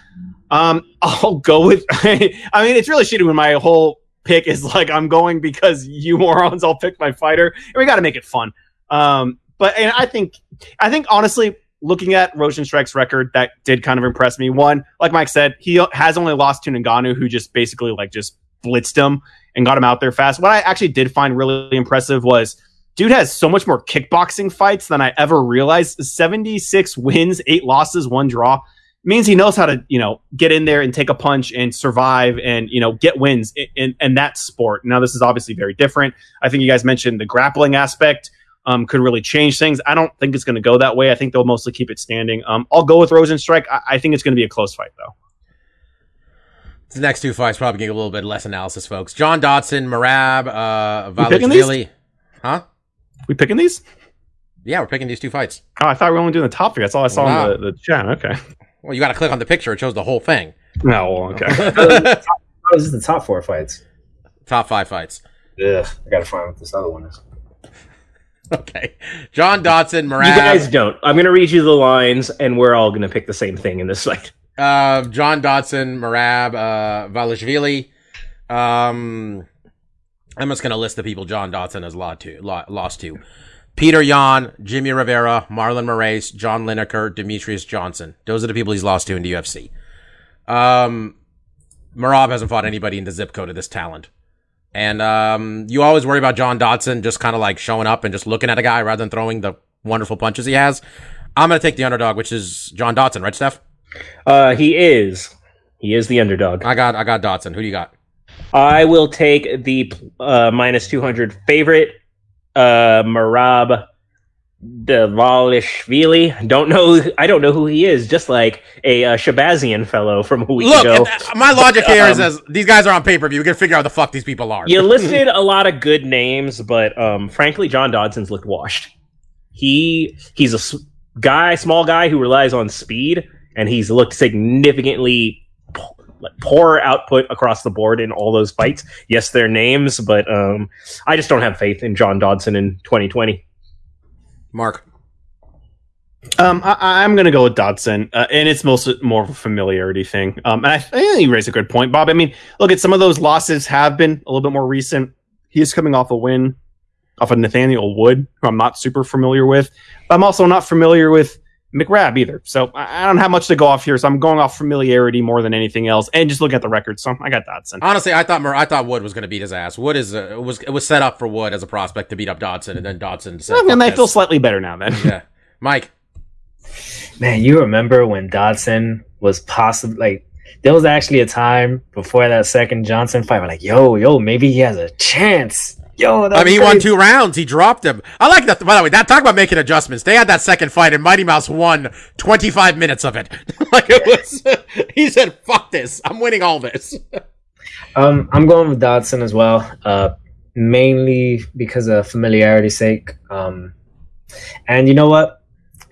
Um, I'll go with. I mean, it's really shitty when my whole pick is like I'm going because you morons all picked my fighter, and we got to make it fun. Um, but and I think I think honestly, looking at Rozenstruik's record, that did kind of impress me. One, like Mike said, he has only lost to Ngannou, who just basically like just blitzed him and got him out there fast. What I actually did find really impressive was dude has so much more kickboxing fights than I ever realized. 76 wins, eight losses, one draw. Means he knows how to, you know, get in there and take a punch and survive and, you know, get wins in, in, in that sport. Now, this is obviously very different. I think you guys mentioned the grappling aspect um, could really change things. I don't think it's going to go that way. I think they'll mostly keep it standing. Um, I'll go with Rozenstruik. I, I think it's going to be a close fight, though. The next two fights probably get a little bit less analysis, folks. John Dodson, Merab, uh, We picking these? Dvalishvili. Huh? We picking these? Yeah, we're picking these two fights. Oh, I thought we were only doing the topic. That's all I saw Wow. in the, the chat. Okay. Well, you got to click on the picture. It shows the whole thing. No, okay. That was just the top four fights. Top five fights. Yeah, I gotta find what this other one is. Okay. John Dodson, Merab. you guys don't. I'm going to read you the lines, and we're all going to pick the same thing in this fight. uh, John Dodson, Merab, uh, Dvalishvili. Um, I'm just gonna list the people John Dodson has lost to. Lost to. Petr Yan, Jimmy Rivera, Marlon Moraes, John Lineker, Demetrious Johnson. Those are the people he's lost to in the UFC. Um, Merab hasn't fought anybody in the zip code of this talent. And um, you always worry about John Dodson just kind of like showing up and just looking at a guy rather than throwing the wonderful punches he has. I'm gonna take the underdog, which is John Dodson, right, Steph? Uh, he is. He is the underdog. I got I got Dodson. Who do you got? I will take the uh, minus 200 favorite, uh, Merab Dvalishvili. Don't know. I don't know who he is. Just like a uh, Shahbazyan fellow from a week Look, ago. uh, my logic here is Um, as these guys are on pay per view. We can figure out the fuck these people are. you listed a lot of good names, but um, frankly, John Dodson's looked washed. He he's a s- guy, small guy who relies on speed, and he's looked significantly like poor output across the board in all those fights. Yes, they're names, but um, I just don't have faith in John Dodson in 2020. Mark. Um, I, I'm going to go with Dodson, uh, and it's mostly more of a familiarity thing. Um, and I, I think you raise a good point, Bob. I mean, look at some of those losses have been a little bit more recent. He is coming off a win off of Nathaniel Wood, who I'm not super familiar with. But I'm also not familiar with McRab either. So I, I don't have much to go off here. So I'm going off familiarity more than anything else, and just look at the record. So I got Dodson. Honestly, I thought Mar- I thought Wood was going to beat his ass. Wood is uh, was it was set up for Wood as a prospect to beat up Dodson, and then Dodson said, and "Fuck I feel slightly better now. Then yeah, Mike. Man, you remember when Dodson was possible? Like, there was actually a time before that second Johnson fight. We're like, yo, yo, maybe he has a chance. Yo, I mean, he won two rounds. He dropped him. I like that. By the way, that talk about making adjustments. They had that second fight, and Mighty Mouse won 25 minutes of it. like it was. he said, "Fuck this! I'm winning all this." Um, I'm going with Dodson as well, uh, mainly because of familiarity's sake. Um, and you know what?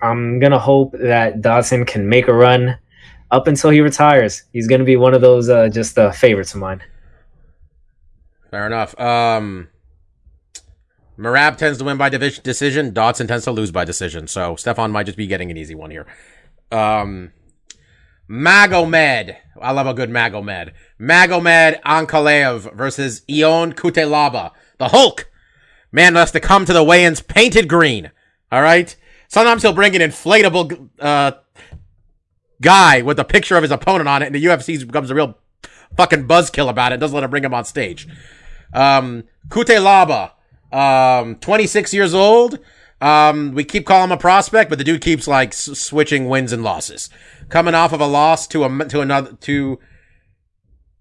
I'm gonna hope that Dodson can make a run up until he retires. He's gonna be one of those uh, just uh, favorites of mine. Fair enough. Um, Merab tends to win by division decision. Dodson tends to lose by decision. So Stefan might just be getting an easy one here. Um, Magomed. I love a good Magomed. Magomed Ankalaev versus Ion Cutelaba. The Hulk. Man has to come to the weigh-ins painted green. All right. Sometimes he'll bring an inflatable uh, guy with a picture of his opponent on it, and the UFC becomes a real fucking buzzkill about it. Doesn't let him bring him on stage. Um, Cutelaba, um, 26 years old. Um, we keep calling him a prospect, but the dude keeps like s- switching wins and losses. Coming off of a loss to a to another to.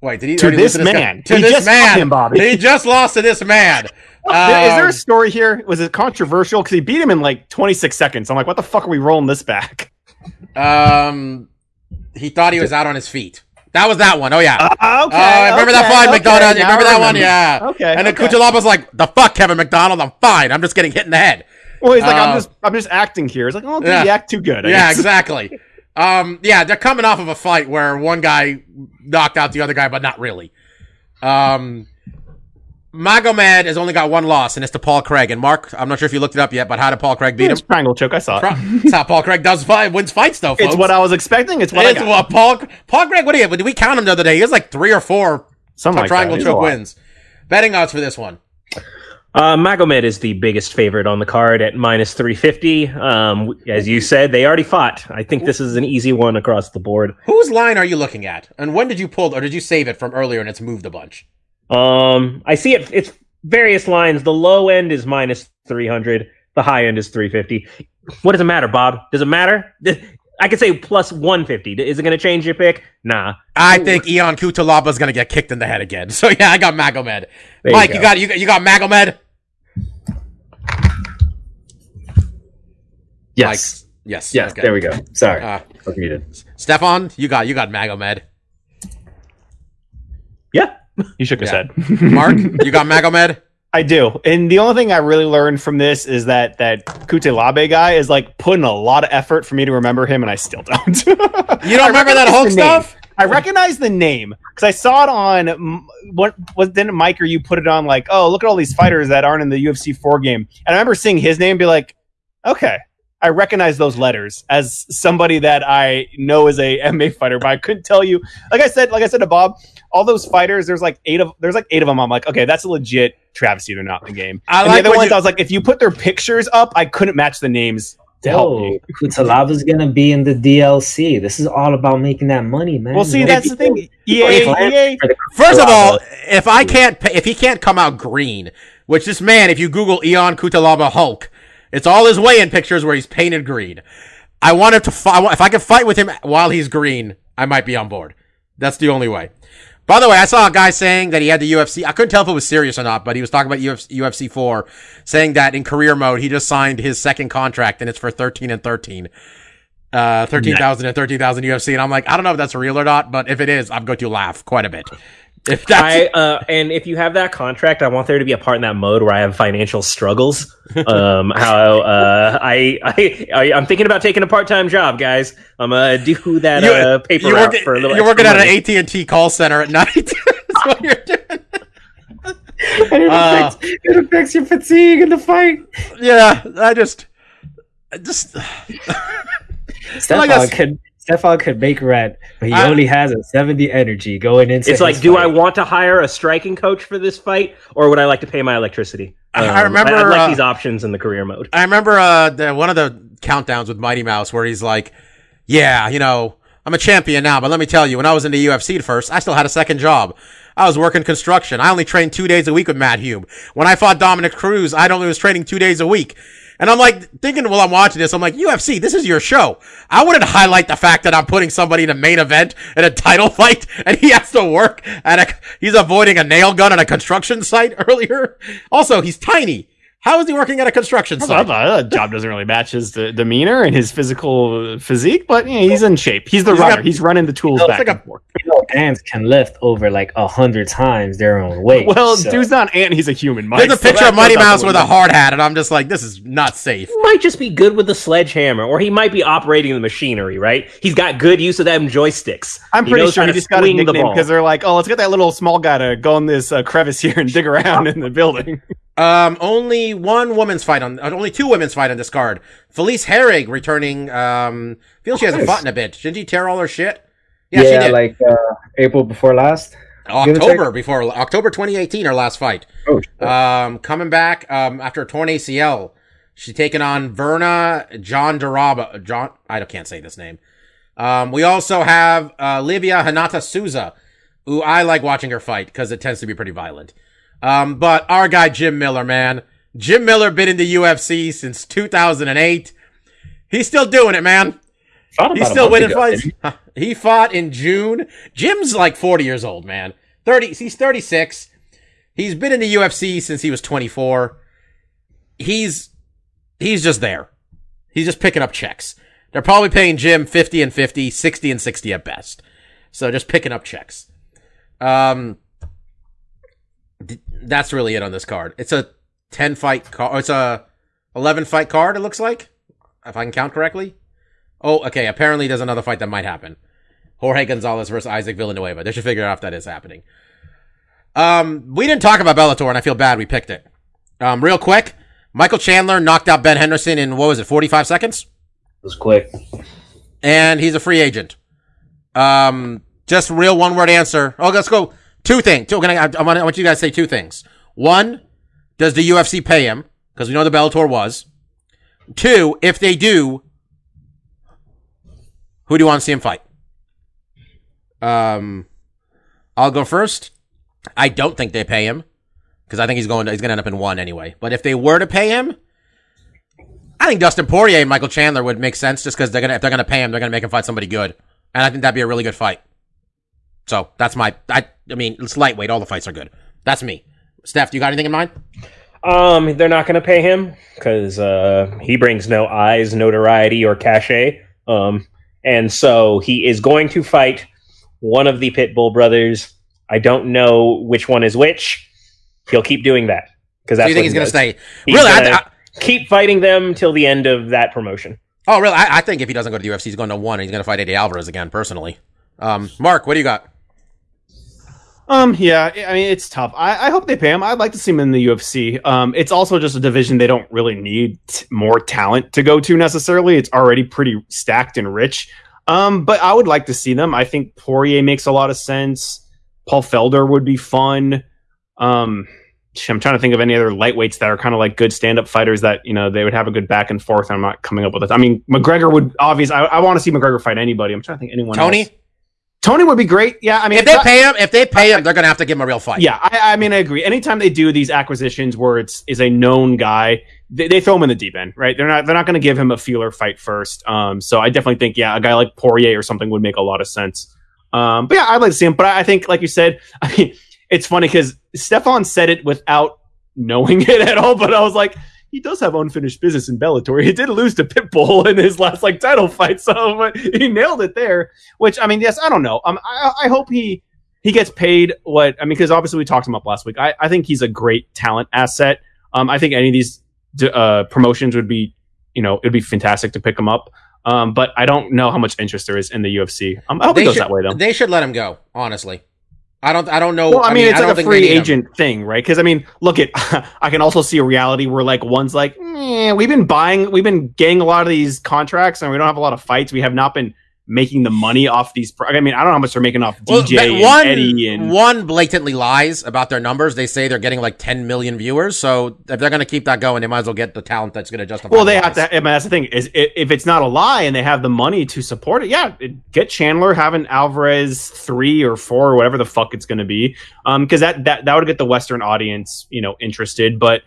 Wait, did he To this guy? man. To He this just man. him, Bobby. He just lost to this man. Is there Um, a story here? Was it controversial? Because he beat him in like 26 seconds. I'm like, what the fuck are we rolling this back? Um, he thought he was out on his feet. That was that one. Oh yeah. Uh, okay. Oh, remember that okay, fight, okay, McDonald? now remember I that one? Yeah. Okay, And then okay. Cutelaba's like, "The fuck, Kevin McDonald? I'm fine. I'm just getting hit in the head." Well, he's like, Uh, I'm just, I'm just acting here. He's like, oh, Yeah. you act too good. I yeah, guess. exactly. Um, yeah, they're coming off of a fight where one guy knocked out the other guy, but not really. Um, Magomed has only got one loss, and it's to Paul Craig. And Mark, I'm not sure if you looked it up yet, but how did Paul Craig beat him? It's triangle choke. I saw it. That's how Paul Craig does fight, wins fights, though. Folks. It's what I was expecting. It's what It's I got. what Paul Paul Craig. What do you? Have? Did we count him the other day? He has like three or four Something like triangle that. Choke wins. Betting odds for this one. Uh, Magomed is the biggest favorite on the card at minus 350. Um, as you said, they already fought. I think this is an easy one across the board. Whose line are you looking at? And when did you pull, or did you save it from earlier and it's moved a bunch? Um, I see it. It's various lines. The low end is minus 300. The high end is 350. What does it matter, Bob? Does it matter? I could say plus 150. Is it going to change your pick? Nah. I think Ion Cutelaba is going to get kicked in the head again. So yeah, I got Magomed. you Mike, go. you, got you got you got Magomed. Yes. Mike, yes. Yes. okay. There we go. Sorry. Uh, Fuck muted. Stefan, you got you got Magomed. Yeah. He shook his Yeah. head. Mark, you got Magomed. I do. And the only thing I really learned from this is that that Cutelaba guy is like putting a lot of effort for me to remember him, and I still don't. You don't remember that Hulk stuff? I recognize the name because I saw it on mm, what was then Mike or you put it on like, oh, look at all these fighters that aren't in the UFC four game. And I remember seeing his name and be like, okay, I recognize those letters as somebody that I know is a MMA fighter, but I couldn't tell you. Like I said, like I said to Bob, all those fighters, there's like eight of there's like eight of them. I'm like, okay, that's a legit travesty. They're not in the game. I and like the other ones, you- I was like, if you put their pictures up, I couldn't match the names to help me. Oh, Cutelaba's gonna be in the DLC. This is all about making that money, man. Well, see, You know, that's the thing. E EA, EA, First of all, if I can't, pay, if he can't come out green, which this man, if you Google Ion Cutelaba Hulk, it's all his way in pictures where he's painted green. I want him to fight. If I can fight with him while he's green, I might be on board. That's the only way. By the way, I saw a guy saying that he had the UFC. I couldn't tell if it was serious or not, but he was talking about UFC, UFC 4, saying that in career mode, he just signed his second contract and it's for 13 and 13. Uh, 13,000 and 13,000 UFC. And I'm like, I don't know if that's real or not, but if it is, I'm going to laugh quite a bit. If I uh, and if you have that contract, I want there to be a part in that mode where I have financial struggles. Um, how uh, I, I I I'm thinking about taking a part time job, guys. I'm gonna do that uh, paper you're route working, for a little. you're working extra at an AT&T call center at night. That's what you're doing. it, Uh, affects, it affects your fatigue in the fight. Yeah, I just, I just, Stefan that's- could Stefan could make rent, but he I- only has a seventy energy going into. It's like, his do I want to hire a striking coach for this fight, or would I like to pay my electricity? I- Um, I remember, I, like uh, these options in the career mode. I remember uh the, one of the countdowns with Mighty Mouse where he's like, "Yeah, you know, I'm a champion now, but let me tell you, when I was in the UFC at first, I still had a second job. I was working construction. I only trained two days a week with Matt Hume. When I fought Dominick Cruz, I only was training two days a week." And I'm like thinking while I'm watching this, I'm like, UFC, this is your show. I wouldn't highlight the fact that I'm putting somebody in a main event in a title fight and he has to work at a, he's avoiding a nail gun at a construction site earlier. Also, he's tiny. How is he working at a construction I site? thought that job doesn't really match his de- demeanor and his physical physique, but yeah, he's in shape. He's the He's runner. got- he's running the tools No, it's back like a- and forth. You know, ants can lift over like a hundred times their own weight. Well, so- dude's not an ant. He's a human. Mike, There's a picture that of Mighty goes Mouse with a hard hat, and I'm just like, this is not safe. He might just be good with the sledgehammer, or he might be operating the machinery. Right? He's got good use of them joysticks. I'm pretty knows sure how he to just got a swing the nickname ball. because they're like, oh, let's get that little small guy to go in this uh, crevice here and dig around in the building. Um, only one women's fight on, only two women's fight on this card. Felice Herrig returning. Um, feels she hasn't fought in a bit. Did she tear all her shit? Yeah, Yeah, she did. like uh, April before last. give or take. October before October 2018, her last fight. Oh, shit. Um, coming back um, after a torn ACL, she's taking on Verna John Daraba. John, I can't say this name. Um, we also have uh, Livia Renata Souza, who I like watching her fight because it tends to be pretty violent. Um, but our guy Jim Miller, man, Jim Miller been in the UFC since 2008. He's still doing it, man. He's still winning ago, fights. He fought in June. Jim's like 40 years old, man. 30, he's 36. He's been in the UFC since he was 24. He's, he's just there. He's just picking up checks. They're probably paying Jim 50 and 50, 60 and 60 at best. So just picking up checks. Um, that's really it on this card. It's a 10 fight card. It's a 11 fight card, it looks like. If I can count correctly. Oh, okay. Apparently, there's another fight that might happen. Jorge Gonzalez versus Isaac Villanueva. They should figure out if that is happening. Um, we didn't talk about Bellator, and I feel bad we picked it. Um, real quick, Michael Chandler knocked out Ben Henderson in what was it, 45 seconds, It was quick. and he's a free agent. Um, just real one word answer. Oh, let's go. Two things. Two. I, I, want, I want you guys to say two things. One, does the UFC pay him? Because we know the Bellator was. Two, if they do, who do you want to see him fight? Um, I'll go first. I don't think they pay him because I think he's going to, he's going to end up in one anyway. But if they were to pay him, I think Dustin Poirier and Michael Chandler would make sense just because they're gonna if they're gonna pay him, they're gonna make him fight somebody good, and I think that'd be a really good fight. So that's my I I mean it's lightweight. All the fights are good. That's me. Steph, do you got anything in mind? Um, they're not going to pay him because uh, he brings no eyes, notoriety, or cachet. Um, and so he is going to fight one of the Pitbull brothers. I don't know which one is which. He'll keep doing that because that's you think what he's he gonna does. stay? He's really? I, I, keep fighting them till the end of that promotion. oh, really? I, I think if he doesn't go to the UFC, he's going to one. and He's gonna fight Eddie Alvarez again. Personally, um, Mark, what do you got? Um, yeah, I mean it's tough. I, I hope they pay him. I'd like to see him in the UFC. Um, it's also just a division they don't really need t- more talent to go to necessarily. It's already pretty stacked and rich. Um, but I would like to see them. I think Poirier makes a lot of sense. Paul Felder would be fun. Um, I'm trying to think of any other lightweights that are kind of like good stand-up fighters that you know they would have a good back and forth. I'm not coming up with it. I mean, McGregor would obviously. I, I want to see McGregor fight anybody. I'm trying to think anyone. Tony? else. Tony would be great. Yeah, I mean, If they that- pay him, if they pay him, they're gonna have to give him a real fight. yeah, I, I mean, I agree. Anytime they do these acquisitions where it's is a known guy, they, they throw him in the deep end, right? They're not they're not going to give him a feeler fight first. Um, so I definitely think yeah, a guy like Poirier or something would make a lot of sense. Um, but yeah, I'd like to see him. But I, I think, like you said, I mean, it's funny because Stefan said it without knowing it at all. But I was like, he does have unfinished business in Bellator. He did lose to Pitbull in his last like title fight, so but he nailed it there. Which I mean, yes, I don't know. Um, I, I hope he he gets paid what I mean because obviously we talked him up last week. I, I think he's a great talent asset. Um, I think any of these uh, promotions would be, you know, it'd be fantastic to pick him up. Um, but I don't know how much interest there is in the UFC. Um, I hope it They goes should, that way though. they should let him go. Honestly, I don't. I don't know. Well, I mean, it's don't like a free they need him. agent thing, right? Because I mean, look at I can also see a reality where like one's like, eh, we've been buying, we've been getting a lot of these contracts, and we don't have a lot of fights. We have not been making the money off these. Pro- I mean, I don't know how much they're making off Well, DJ but and one, Eddie and one blatantly lies about their numbers. They say they're getting like 10 million viewers. So if they're going to keep that going, they might as well get the talent that's going to justify. Well, they the have to. I mean, that's the thing is, if it's not a lie and they have the money to support it, yeah, get Chandler, have an Alvarez three or four or whatever the fuck it's going to be, um, because that that that would get the Western audience, you know, interested. But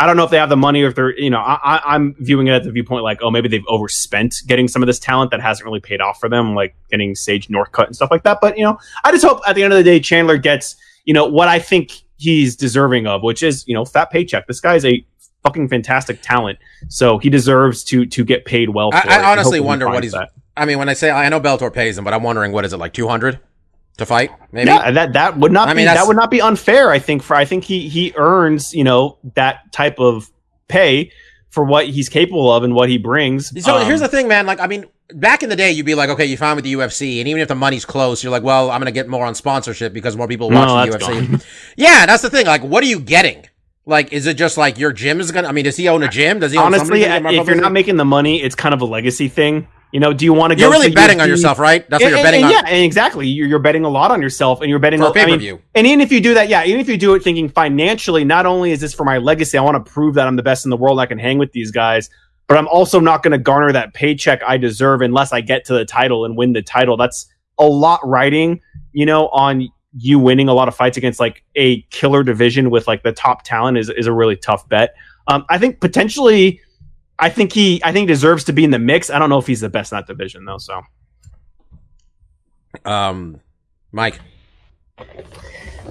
I don't know if they have the money or if they're, you know, I, I, I'm viewing it at the viewpoint like, oh, maybe they've overspent getting some of this talent that hasn't really paid off for them, like getting Sage Northcutt and stuff like that. But you know, I just hope at the end of the day, Chandler gets, you know, what I think he's deserving of, which is, you know, fat paycheck. This guy's a fucking fantastic talent, so he deserves to to get paid well. For I- it, I honestly wonder what he's- that. I mean, when I say I know Bellator pays him, but I'm wondering what is it like 200 to fight? Maybe. Yeah, that that would not I be mean, that would not be unfair. I think for I think he he earns you know that type of pay for what he's capable of and what he brings. So Um, here's the thing, man. Like, I mean, back in the day, you'd be like, okay, you found with the UFC, and even if the money's close, you're like, well, I'm going to get more on sponsorship because more people No, watch the that's UFC. yeah, that's the thing. Like, what are you getting? Like, is it just like your gym is gonna? I mean, does he own a gym? Does he own honestly, if you're not making the money, it's kind of a legacy thing. You know, do you want to go? You're really betting on yourself, right? That's what you're betting and- on. Yeah, and exactly. You're, you're betting a lot on yourself, and you're betting For a on I pay-per-view. and even if you do that, yeah, even if you do it thinking financially, not only is this for my legacy, I want to prove that I'm the best in the world, I can hang with these guys, but I'm also not going to garner that paycheck I deserve unless I get to the title and win the title. That's a lot riding, you know, on you winning a lot of fights against like a killer division with like the top talent is is a really tough bet. Um, I think potentially, I think he, I think he deserves to be in the mix. I don't know if he's the best in that division though. So Um, Mike.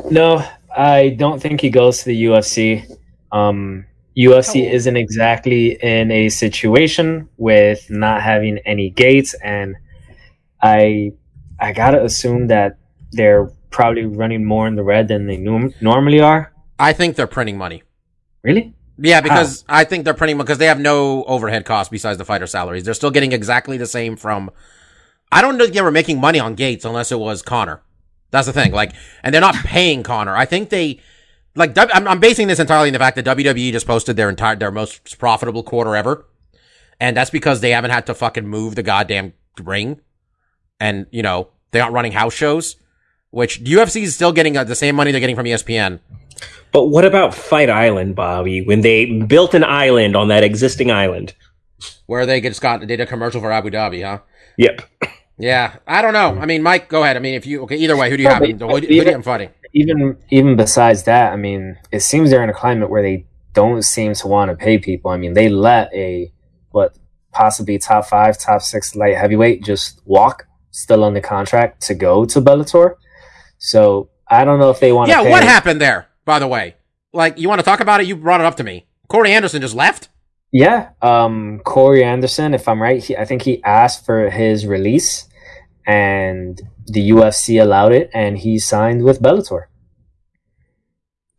No, I don't think he goes to the UFC. Um, UFC isn't exactly in a situation with not having any gates, and I I gotta assume that they're probably running more in the red than they norm- normally are. I think they're printing money. Really? Yeah, because I think they're printing because they have no overhead costs besides the fighter salaries. They're still getting exactly the same from. I don't think they were making money on Gates unless it was Conor. That's the thing. Like, and they're not paying Conor. I think they, like, I'm, I'm basing this entirely on the fact that WWE just posted their entire their most profitable quarter ever, and that's because they haven't had to fucking move the goddamn ring, and you know they aren't running house shows, which UFC is still getting uh, the same money they're getting from ESPN. But what about Fight Island, Bobby? When they built an island on that existing island? Where they just got did a commercial for Abu Dhabi, huh? Yep. Yeah, I don't know. I mean, Mike, go ahead. I mean, if you okay, either way, who do you No, have? but- Who, do- who do you even- have fighting? Even even besides that, I mean, it seems they're in a climate where they don't seem to want to pay people. I mean, they let a what possibly top five, top six light heavyweight just walk, still under contract to go to Bellator. So I don't know if they want. Yeah, pay what happened there? By the way, like you want to talk about it? You brought it up to me. Corey Anderson just left. Yeah, um, Corey Anderson, if I'm right, he, I think he asked for his release, and the UFC allowed it, and he signed with Bellator.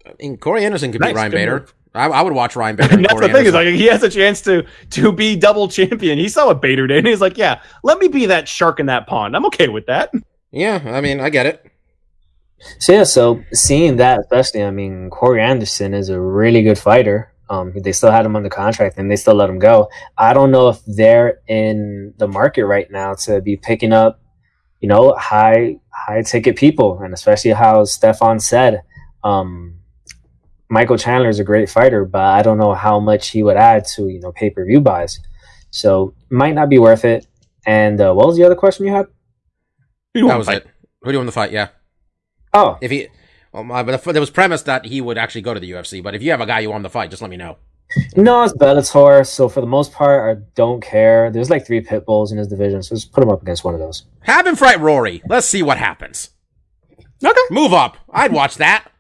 I mean, Corey Anderson could Nice, beat Ryan Bader. I, I would watch Ryan Bader. And and that's Corey the thing is like he has a chance to to be double champion. He saw what Bader did, and he's like, "Yeah, let me be that shark in that pond. I'm okay with that." yeah, I mean, I get it. So yeah, so seeing that, especially, I mean, Corey Anderson is a really good fighter. Um, they still had him under contract, and they still let him go. I don't know if they're in the market right now to be picking up, you know, high high ticket people, and especially how Stefan said, um, Michael Chandler is a great fighter, but I don't know how much he would add to you know pay per view buys. So might not be worth it. And uh, what was the other question you had? Who do you That want was to fight? it. Who do you want to fight? Yeah, Oh, if he, well, my, but there was premise that he would actually go to the UFC. But if you have a guy you want him to fight, just let me know. No, it's Bellator. So for the most part, I don't care. There's like three pit bulls in his division, so just put him up against one of those. Have him fight Rory. Let's see what happens. Okay. Move up. I'd watch that.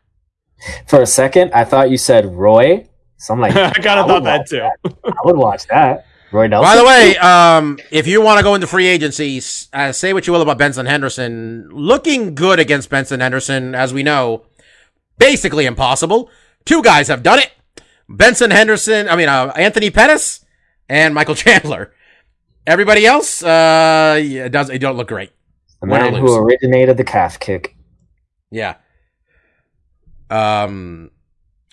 For a second, I thought you said Roy, so I'm like, I kind of thought that too. I would watch that. Roy Nelson. By the way, um, if you want to go into free agency, uh, say what you will about Benson Henderson. Looking good against Benson Henderson, as we know, basically impossible. Two guys have done it. Benson Henderson, I mean, uh, Anthony Pettis and Michael Chandler. Everybody else, uh, yeah, it does, it don't look great. the man who originated the calf kick. Yeah. Um,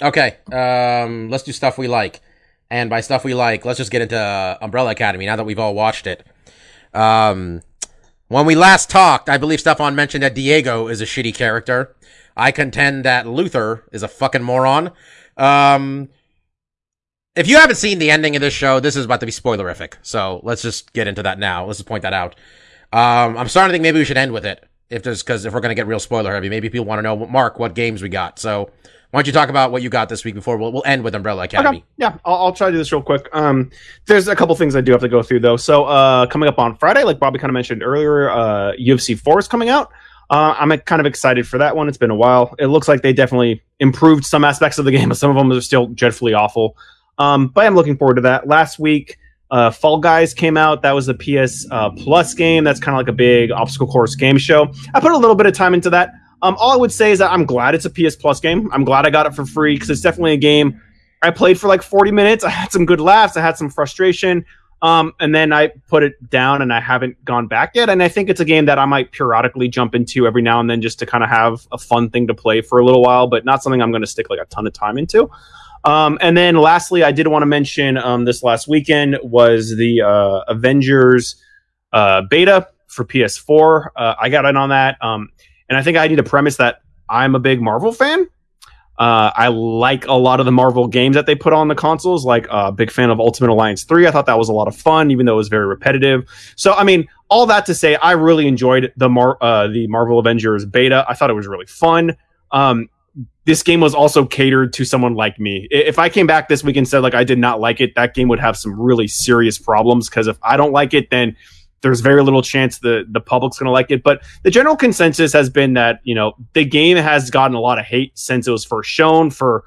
okay. Um, let's do stuff we like. And by stuff we like, let's just get into uh, Umbrella Academy now that we've all watched it. Um, when we last talked, I believe Stefan mentioned that Diego is a shitty character. I contend that Luther is a fucking moron. Um, if you haven't seen the ending of this show, this is about to be spoilerific. So let's just get into that now. Let's just point that out. Um, I'm starting to think maybe we should end with it. If there's, cause if we're going to get real spoiler heavy, maybe people want to know, Mark, what games we got. So why don't you talk about what you got this week before we'll, we'll end with Umbrella Academy. Okay. Yeah, I'll, I'll try to do this real quick. Um, there's a couple things I do have to go through though. So, uh, coming up on Friday, like Bobby kind of mentioned earlier, uh, UFC four is coming out. Uh, I'm kind of excited for that one. It's been a while. It looks like they definitely improved some aspects of the game, but some of them are still dreadfully awful. Um, but I'm looking forward to that. Last week, uh, Fall Guys came out. That was the PS uh, Plus game. That's kind of like a big obstacle course game show. I put a little bit of time into that. Um, all I would say is that I'm glad it's a PS Plus game. I'm glad I got it for free because it's definitely a game I played for like 40 minutes. I had some good laughs. I had some frustration. Um, and then I put it down and I haven't gone back yet. And I think it's a game that I might periodically jump into every now and then just to kind of have a fun thing to play for a little while, but not something I'm going to stick like a ton of time into. Um, and then lastly, I did want to mention um, this last weekend was the uh, Avengers uh, beta for PS4. Uh, I got in on that, um, and I think I need to premise that I'm a big Marvel fan. Uh, I like a lot of the Marvel games that they put on the consoles. Like, a uh, big fan of Ultimate Alliance 3. I thought that was a lot of fun, even though it was very repetitive. So, I mean, all that to say, I really enjoyed the Mar- uh, the Marvel Avengers beta. I thought it was really fun. Um, this game was also catered to someone like me. If I came back this week and said like I did not like it, that game would have some really serious problems. Because if I don't like it, then there's very little chance the the public's going to like it. But the general consensus has been that you know the game has gotten a lot of hate since it was first shown for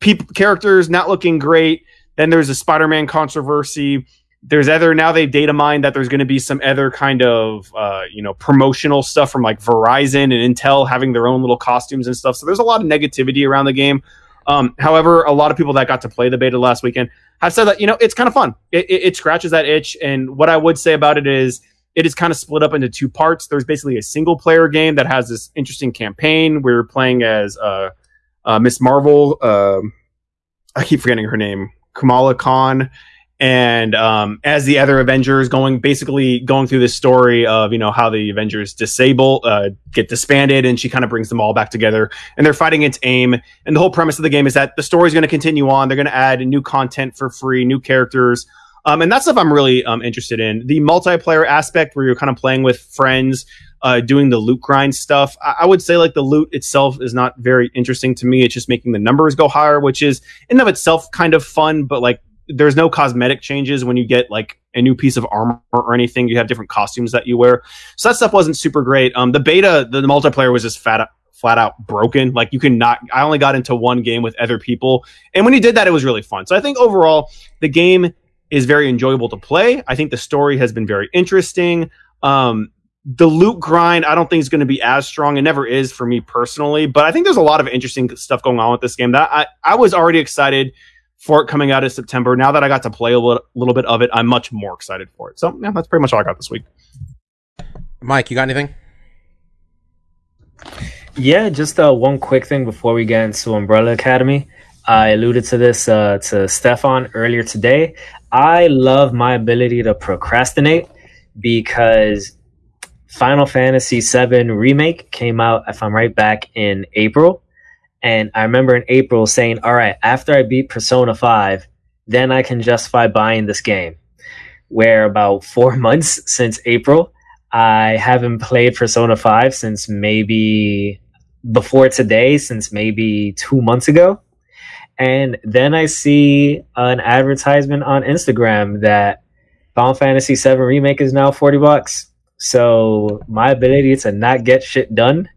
people characters not looking great. Then there's a Spider-Man controversy. There's other now they've data mined that there's going to be some other kind of uh, you know promotional stuff from like Verizon and Intel having their own little costumes and stuff. So there's a lot of negativity around the game. Um, however, a lot of people that got to play the beta last weekend have said that you know it's kind of fun. It, it, it scratches that itch, and what I would say about it is it is kind of split up into two parts. There's basically a single player game that has this interesting campaign. We're playing as uh, uh, Miss Marvel. um I keep forgetting her name, Kamala Khan, and um, as the other Avengers going basically going through this story of you know how the Avengers disable uh, get disbanded and she kind of brings them all back together and they're fighting against AIM. And the whole premise of the game is that the story is going to continue on. They're going to add new content for free new characters. Um, and that's stuff I'm really um, interested in. The multiplayer aspect where you're kind of playing with friends uh, doing the loot grind stuff I-, I would say like the loot itself is not very interesting to me. It's just making the numbers go higher which is in of itself kind of fun but like there's no cosmetic changes when you get like a new piece of armor or anything. You have different costumes that you wear. So that stuff wasn't super great. Um, the beta, the, the multiplayer was just fat, flat out broken. Like you can not, I only got into one game with other people. And when you did that, it was really fun. So I think overall the game is very enjoyable to play. I think the story has been very interesting. Um, the loot grind, I don't think is going to be as strong. It never is for me personally, but I think there's a lot of interesting stuff going on with this game that I, I was already excited for it coming out in September. Now that I got to play a little, little bit of it, I'm much more excited for it. So yeah, that's pretty much all I got this week. Mike, you got anything? Yeah, just uh, one quick thing before we get into Umbrella Academy. I alluded to this uh, to Stefan earlier today. I love my ability to procrastinate because Final Fantasy VII Remake came out, if I'm right, back in April. And I remember in April saying, all right, after I beat Persona 5, then I can justify buying this game. Where about four months since April, I haven't played Persona 5 since maybe before today, since maybe two months ago. And then I see an advertisement on Instagram that Final Fantasy VII Remake is now 40 bucks. So my ability to not get shit done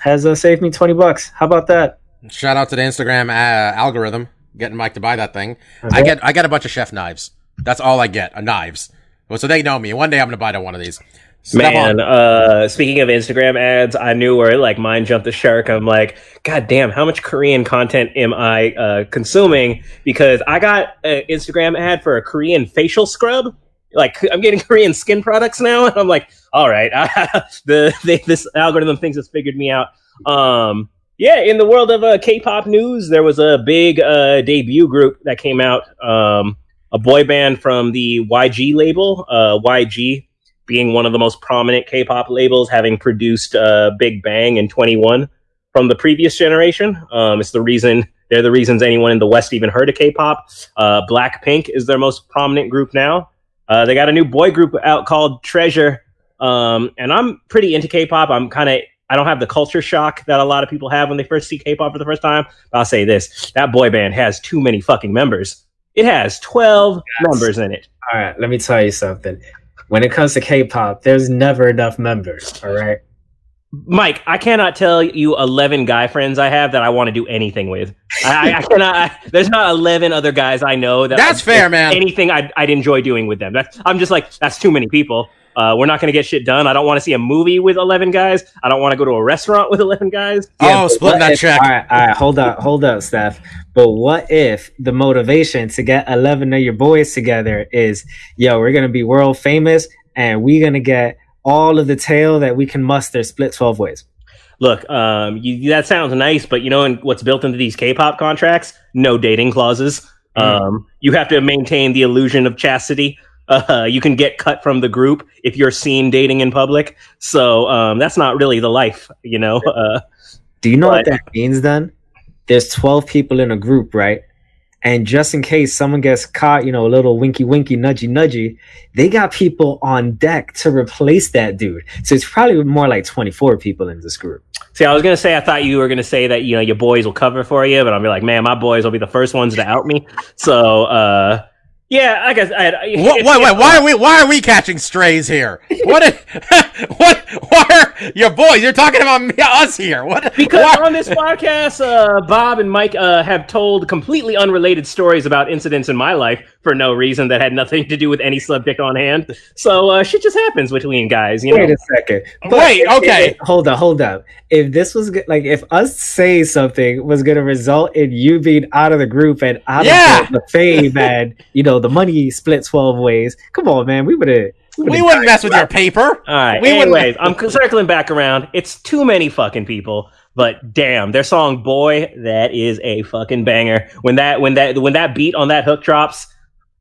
has uh, saved me 20 bucks. How about that? Shout out to the Instagram uh, algorithm getting Mike to buy that thing. Okay. I get I get a bunch of chef knives. That's all I get. Uh, knives. Well, so they know me. One day I'm gonna buy one of these. Step Man, uh, speaking of Instagram ads, I knew where like mine jumped the shark. I'm like, God damn, how much Korean content am I uh, consuming? Because I got an Instagram ad for a Korean facial scrub. Like I'm getting Korean skin products now, and I'm like, all right, the they, this algorithm thinks it's figured me out. Um, yeah, in the world of uh, K-pop news, there was a big uh, debut group that came out, um, a boy band from the YG label, uh, YG being one of the most prominent K-pop labels, having produced uh, Big Bang and 2NE1 from the previous generation. Um, it's the reason they're the reasons anyone in the West even heard of K-pop. Uh, Blackpink is their most prominent group now. Uh, they got a new boy group out called Treasure, um, and I'm pretty into K-pop. I'm kind of I don't have the culture shock that a lot of people have when they first see K-pop for the first time. But I'll say this: that boy band has too many fucking members. It has 12 members in it. All right, let me tell you something. When it comes to K-pop, there's never enough members. All right. Mike, I cannot tell you 11 guy friends I have that I want to do anything with. I, I, I cannot. I, there's not 11 other guys I know that That's I- fair, man. Anything I'd, I'd enjoy doing with them. That's, I'm just like, that's too many people. Uh, we're not going to get shit done. I don't want to see a movie with 11 guys. I don't want to go to a restaurant with 11 guys. oh, but splitting that if- check. All right, all right, hold up, hold up, Steph. But what if the motivation to get eleven of your boys together is, yo, we're gonna be world famous and we're gonna get all of the tail that we can muster split twelve ways. Look, um, you, that sounds nice, but you know and what's built into these K-pop contracts? No dating clauses. Um, you have to maintain the illusion of chastity. Uh, you can get cut from the group if you're seen dating in public. So um, that's not really the life, you know. Uh, Do you know what that means then? There's 12 people in a group, right? And just in case someone gets caught, you know, a little winky winky, nudgy nudgy, they got people on deck to replace that dude. So it's probably more like 24 people in this group. see, I was gonna say I thought you were gonna say that you know your boys will cover for you, but I'll be like, man, my boys will be the first ones to out me. So uh, yeah, I guess. I, I, What, wait, wait, why are we why are we catching strays here? What? Is, what? Why are your boys? You're talking about me, us here. What? Because why- on this podcast, uh, Bob and Mike uh, have told completely unrelated stories about incidents in my life for no reason that had nothing to do with any subject on hand. So uh, shit just happens between guys, you know. Wait a second. But Wait, okay. hold up, hold up. If this was go- like, if us saying something was going to result in you being out of the group and out Yeah. of the, the fame and, you know, the money split 12 ways, come on, man. We would have. we wouldn't mess with your paper. All right. We wouldn't- anyways, I'm circling back around. It's too many fucking people, but damn, their song "Boy" that is a fucking banger. When that when that when that beat on that hook drops,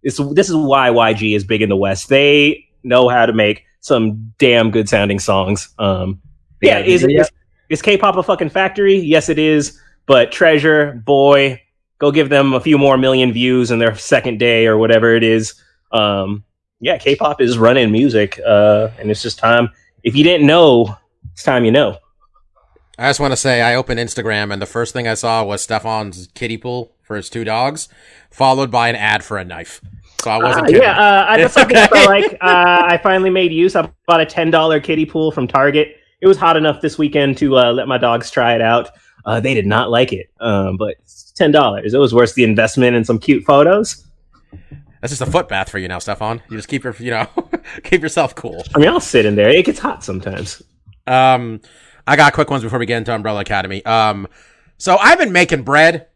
this this is why YG is big in the West. They know how to make some damn good sounding songs. Um, yeah, Yeah, is, yeah. is is K-pop a fucking factory? Yes, it is. But Treasure, Boy, go give them a few more million views in their second day or whatever it is. Um, yeah, K-pop is running music, uh, and it's just time. If you didn't know, it's time you know. I just want to say I opened Instagram and the first thing I saw was Stefan's kiddie pool for his two dogs, followed by an ad for a knife. So I wasn't Uh, kidding. yeah, uh, I just Okay. I like. Uh, I finally made use. I bought a ten dollar kiddie pool from Target. It was hot enough this weekend to uh, let my dogs try it out. Uh, they did not like it, um, but ten dollars. It was worth the investment and some cute photos. That's just a foot bath for you now, Stefan. You just keep your, you know, keep yourself cool. I mean, I'll sit in there. It gets hot sometimes. Um, I got quick ones before we get into Umbrella Academy. Um, so I've been making bread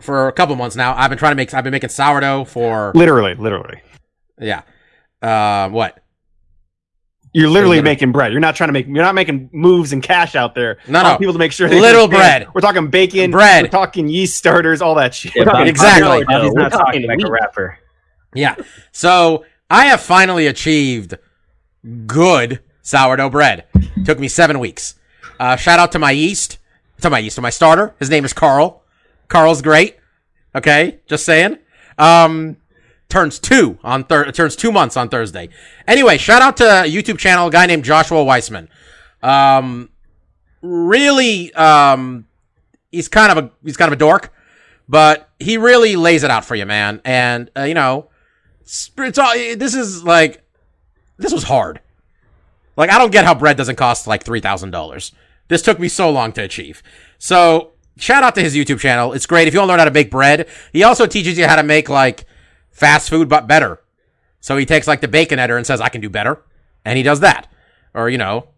for a couple months now. I've been trying to make. I've been making sourdough for Literally, literally. yeah. Um, what? You're literally Literally. making bread. You're not trying to make. You're not making moves and cash out there. No, on no. people to make sure they Little understand. bread. We're talking bacon. Bread. We're talking yeast starters. All that shit. Yeah, Bobby- Exactly. Bobby's No, we're not talking talking like a rapper. Yeah. So I have finally achieved good sourdough bread. Took me seven weeks. Uh, shout out to my yeast, to my yeast, to my starter. His name is Carl. Carl's great. Okay, just saying. Um, turns two on thir- turns two months on Thursday. Anyway, shout out to YouTube channel, guy named Joshua Weissman. Um, really, um, he's kind of a he's kind of a dork, but he really lays it out for you, man. And uh, you know, it's all, this is like this was hard. Like I don't get how bread doesn't cost like three thousand dollars. This took me so long to achieve. So shout out to his YouTube channel. It's great. If you want to learn how to make bread, he also teaches you how to make like fast food but better. So he takes like the bacon baconator and says, "I can do better," and he does that. Or you know,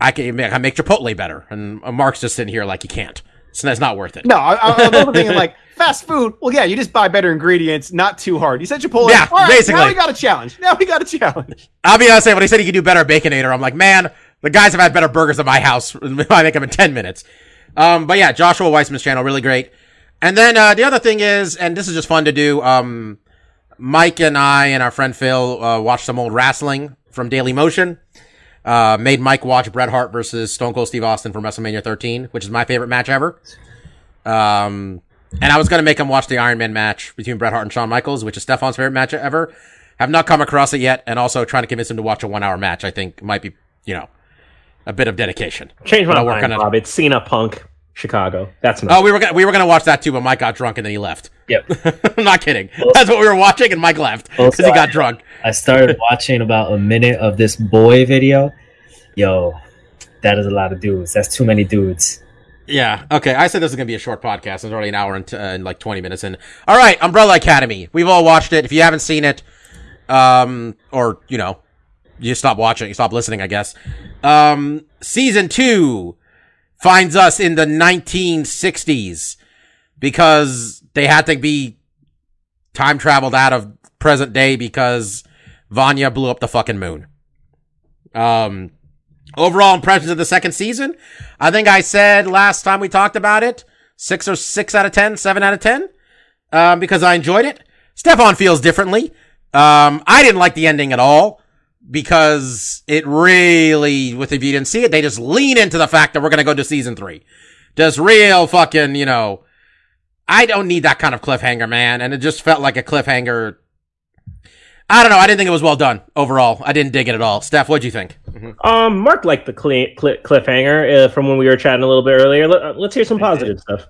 I can make, I make Chipotle better, and uh, Mark's just sitting here like you can't. So that's not worth it. No, I, I'm also thinking like fast food. Well, yeah, you just buy better ingredients, not too hard. You said Chipotle. Yeah, right, basically. Now we got a challenge. Now we got a challenge. I'll be honest, when he said he could do better at Baconator, I'm like, man, the guys have had better burgers at my house. I make them in 10 minutes. Um, but yeah, Joshua Weissman's channel, really great. And then, uh, the other thing is, and this is just fun to do, um, Mike and I and our friend Phil, uh, watched some old wrestling from Daily Motion. Uh, made Mike watch Bret Hart versus Stone Cold Steve Austin from WrestleMania 13, which is my favorite match ever. Um, and I was gonna make him watch the Iron Man match between Bret Hart and Shawn Michaels, which is Stefan's favorite match ever. Have not come across it yet, and also trying to convince him to watch a one-hour match. I think might be, you know, a bit of dedication. Change my I'll work mind, on it. Bob. It's Cena Punk Chicago. That's not. Oh, we were gonna, we were gonna watch that too, but Mike got drunk and then he left. Yep. I'm not kidding. That's what we were watching, and Mike left because Also, he I- got drunk. I started watching about a minute of this boy video. Yo, that is a lot of dudes. That's too many dudes. Yeah. Okay. I said this is gonna be a short podcast. It's already an hour and, t- uh, and like 20 minutes in. All right. Umbrella Academy. We've all watched it. If you haven't seen it, um, or you know, you stop watching, you stop listening, I guess. Um, season two finds us in the 1960s because they had to be time traveled out of present day because Vanya blew up the fucking moon. Um, overall impressions of the second season. I think I said last time we talked about it, six or six out of ten, seven out of ten, um, because I enjoyed it. Stefan feels differently. Um, I didn't like the ending at all because it really, with if you didn't see it, they just lean into the fact that we're gonna go to season three. Just real fucking, you know. I don't need that kind of cliffhanger, man, and it just felt like a cliffhanger. I don't know. I didn't think it was well done overall. I didn't dig it at all. Steph, what'd you think? Um, Mark liked the cli cli cliffhanger uh, from when we were chatting a little bit earlier. Let, uh, let's hear some positive stuff.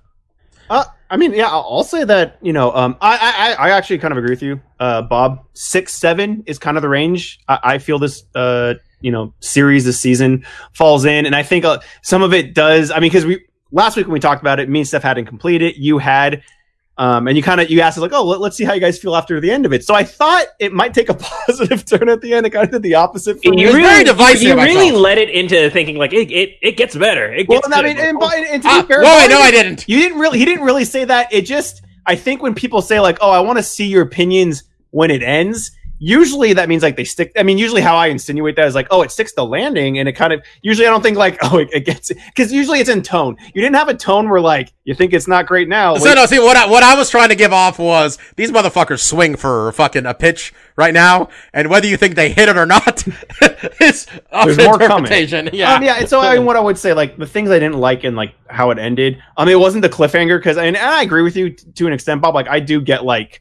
Uh, I mean, yeah, I'll say that you know, um, I, I I actually kind of agree with you, uh, Bob. Six seven is kind of the range. I, I feel this, uh, you know, series this season falls in, and I think uh, some of it does. I mean, because we last week when we talked about it, me and Steph hadn't completed. It. You had, um, and you kind of you asked like, oh, let, us see how you guys feel after the end of it. So I thought it might take a positive turn at the end. It kind of did the opposite. For me. was very divisive, You really felt. let it into thinking like it, it, it gets better. It Well, gets I good. mean, and, by- and to Ah, be fair, whoa, wait, Bobby, no, I didn't. You didn't really. He didn't really say that. It just. I think when people say like, "Oh, I want to see your opinions when it ends," usually that means like they stick. I mean, usually how I insinuate that is like, "Oh, it sticks the landing," and it kind of. Usually, I don't think like, "Oh, it, it gets," because usually it's in tone. You didn't have a tone where like you think it's not great now. So Wait- no, see what I, what I was trying to give off was these motherfuckers swing for fucking a pitch right now, and whether you think they hit it or not it's There's more coming. interpretation. Yeah, Um, yeah. and So I mean, what I would say, like the things I didn't like and like how it ended. I mean, it wasn't the cliffhanger because, and, and I agree with you t- to an extent, Bob. Like I do get like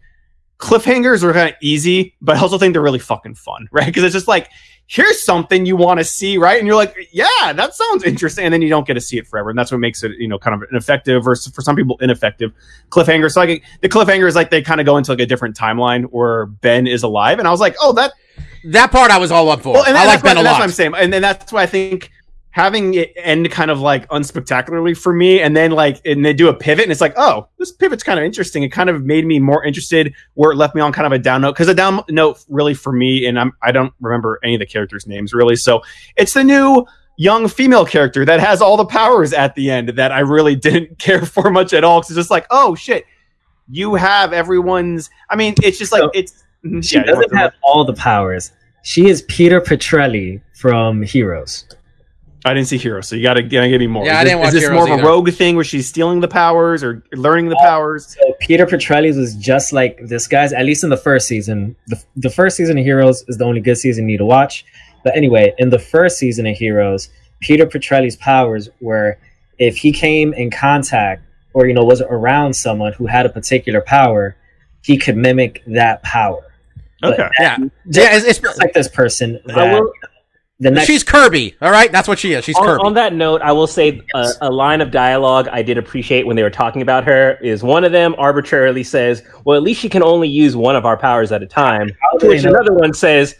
cliffhangers are kind of easy, but I also think they're really fucking fun, right? Because it's just like here's something you want to see, right? And you're like, yeah, that sounds interesting, and then you don't get to see it forever, and that's what makes it, you know, kind of an effective or for some people ineffective cliffhanger. So like the cliffhanger is like they kind of go into like a different timeline where Ben is alive, and I was like, oh, that that part I was all up for. well, and I like Ben a That's lot. what I'm saying, and then that's why I think having it end kind of like unspectacularly for me, and then like and they do a pivot, and it's like, oh, this pivot's kind of interesting. It kind of made me more interested, where it left me on kind of a down note because a down note really for me, and I'm I don't remember any of the characters' names really, so it's the new young female character that has all the powers at the end that I really didn't care for much at all because it's just like, oh shit, you have everyone's. I mean, it's just like So- it's. mhm, She yeah, doesn't have all the powers. She is Peter Petrelli from Heroes. I didn't see Hero, so you gotta, gotta give me more. Yeah, is I this, didn't watch is this Heroes more of a either. rogue thing where she's stealing the powers or learning the oh, powers? So Peter Petrelli was just like this guy's. At least in the first season, the the first season of Heroes is the only good season you need to watch. But anyway, in the first season of Heroes, Peter Petrelli's powers were if he came in contact or you know was around someone who had a particular power, he could mimic that power. But Okay. yeah, yeah, it's, it's like this person, that I will- the next she's Kirby. All right, that's what she is. She's on, Kirby. on that note, I will say uh, a, a line of dialogue I did appreciate when they were talking about her is one of them arbitrarily says, "Well, at least she can only use one of our powers at a time." To which another one says,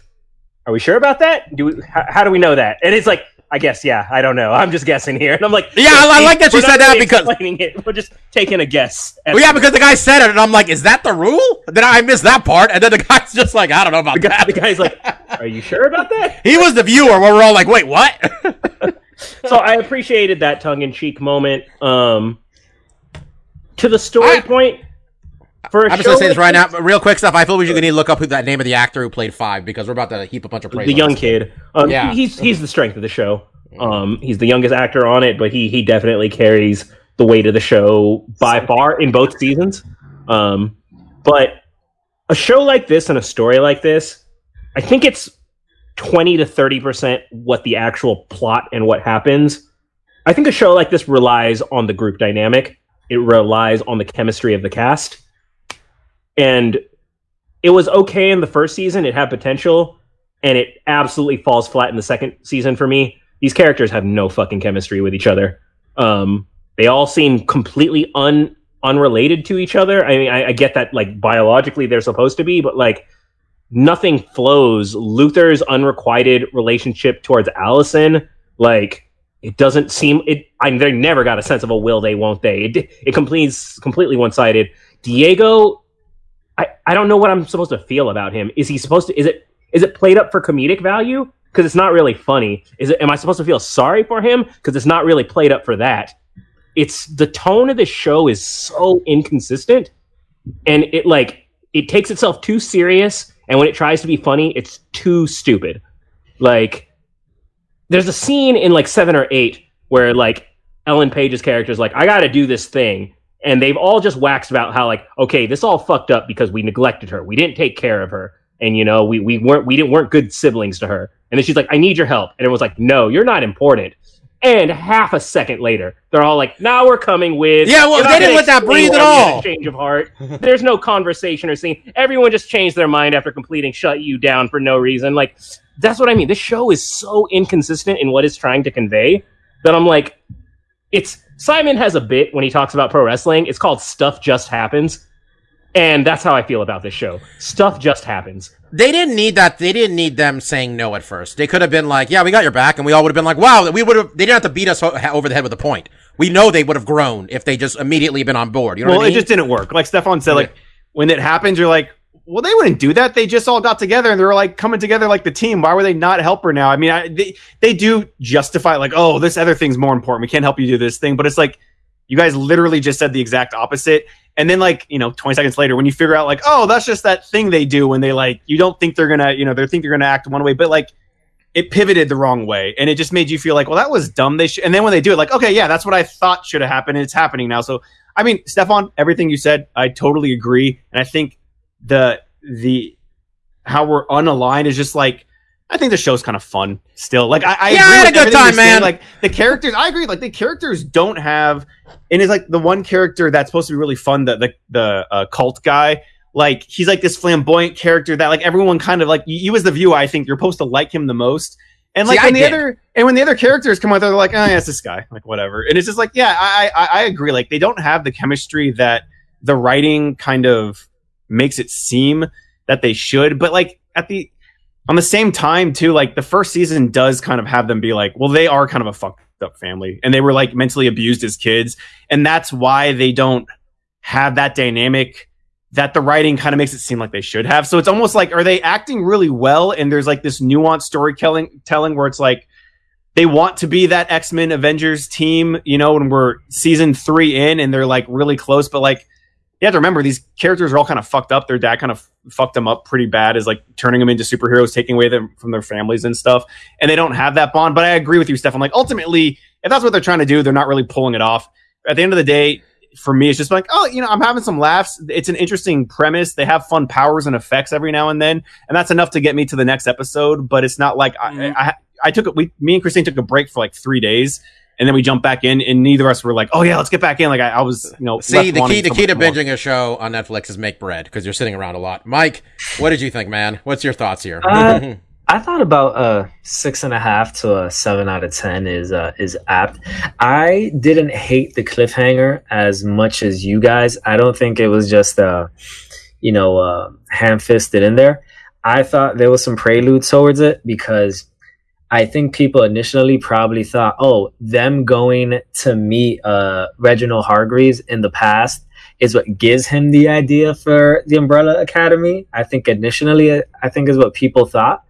"Are we sure about that? Do we, how, how do we know that?" And it's like, "I guess, yeah, I don't know. I'm just guessing here." And I'm like, Yeah, I- I like that you said that really because- explaining it. we're just taking a guess. well, yeah, because the guy said it, and I'm like, is that the rule? Then I missed that part, and then the guy's just like, I don't know about the, guy, that. the guy's like, "Are you sure about that?" He was the viewer where we're all like, wait, what? so I appreciated that tongue in cheek moment. Um, to the story I- point, for a I'm just gonna say this right now, real quick stuff. I feel we should need to look up who that name of the actor who played five because we're about to heap a bunch of praise. the young kid. Um, Yeah. he's he's the strength of the show. Um, he's the youngest actor on it, but he he definitely carries the weight of the show by far in both seasons. Um, but a show like this and a story like this, I think it's twenty to thirty percent what the actual plot and what happens. I think a show like this relies on the group dynamic. It relies on the chemistry of the cast. And it was okay in the first season. It had potential, and it absolutely falls flat in the second season for me. These characters have no fucking chemistry with each other. Um, they all seem completely un unrelated to each other. I mean, I, I get that like biologically they're supposed to be, but like nothing flows. Luther's unrequited relationship towards Allison, like it doesn't seem it. I mean, they never got a sense of a will they, won't they. It it completes completely one sided. Diego I, I don't know what I'm supposed to feel about him. Is he supposed to? Is it is it played up for comedic value? Because it's not really funny. Is it? Am I supposed to feel sorry for him? Because it's not really played up for that. It's the tone of the show is so inconsistent, and it like it takes itself too serious, and when it tries to be funny, it's too stupid. Like there's a scene in like seven or eight where like Ellen Page's character is like, I got to do this thing, and they've all just waxed about how like, okay, this all fucked up because we neglected her, we didn't take care of her, and you know we we weren't we didn't weren't good siblings to her. And then she's like, I need your help, and it was like, No, you're not important. And half a second later, they're all like, "Now we're coming with." Yeah, well, they didn't let that breathe at why we had a all. Change of heart. There's no conversation or scene. Everyone just changed their mind after completing "Shut You Down" for no reason. Like that's what I mean. This show is so inconsistent in what it's trying to convey that I'm like, it's Simon has a bit when he talks about pro wrestling. It's called "Stuff Just Happens," and that's how I feel about this show. Stuff just happens. They didn't need that. They didn't need them saying no at first. They could have been like, "Yeah, we got your back," and we all would have been like, "Wow." We would have. They didn't have to beat us over the head with a point. We know they would have grown if they just immediately been on board. You know well, what I mean? it just didn't work. Like Stefan said, like when it happens, you're like, well, they wouldn't do that. They just all got together and they were like coming together like the team. Why were they not help her now? I mean, I, they they do justify like, oh, this other thing's more important. We can't help you do this thing, but it's like you guys literally just said the exact opposite. And then like you know, 20 seconds later, when you figure out like, oh, that's just that thing they do when they like you don't think they're gonna you know they think they're gonna act one way, but like it pivoted the wrong way. And it just made you feel like well that was dumb. They should and then when they do it like okay yeah that's what i thought should have happened and it's happening now. So i mean stefan everything you said i totally agree. And i think the the how we're unaligned is just like i think the show's kind of fun still. Like i, I Yeah, I had a good time, man. like the characters i agree like the characters don't have and it's like the one character that's supposed to be really fun the the, the uh, cult guy like he's like this flamboyant character that like everyone kind of like you, you as the viewer i think you're supposed to like him the most. And See, like I when the did. other and when the other characters come out they're like oh yeah it's this guy like whatever. And it's just like yeah i i, I agree like they don't have the chemistry that the writing kind of makes it seem that they should. But like at the on the same time too like the first season does kind of have them be like well they are kind of a fucked up family and they were like mentally abused as kids and that's why they don't have that dynamic that the writing kind of makes it seem like they should have. So it's almost like are they acting really well and there's like this nuanced storytelling telling where it's like they want to be that x-men avengers team you know when we're season three in and they're like really close but like you have to remember these characters are all kind of fucked up. Their dad kind of fucked them up pretty bad, is like turning them into superheroes, taking away them from their families and stuff. And they don't have that bond. But I agree with you, Stefan. Like ultimately, if that's what they're trying to do, they're not really pulling it off. At the end of the day, for me, it's just like, oh, you know, I'm having some laughs. It's an interesting premise. They have fun powers and effects every now and then, and that's enough to get me to the next episode. But it's not like Mhm. I, I, I took it. We, me and Christine took a break for like three days. And then we jumped back in, and neither of us were like, "Oh yeah, let's get back in." Like I, I was, you know. See, the key the key much to more. binging a show on Netflix is make bread because you're sitting around a lot. Mike, what did you think, man? What's your thoughts here? Uh, I thought about a six and a half to a seven out of ten is uh, is apt. I didn't hate the cliffhanger as much as you guys. I don't think it was just uh, you know uh, ham fisted in there. I thought there was some prelude towards it because I think people initially probably thought, oh, them going to meet uh, Reginald Hargreaves in the past is what gives him the idea for the Umbrella Academy. I think initially, I think is what people thought.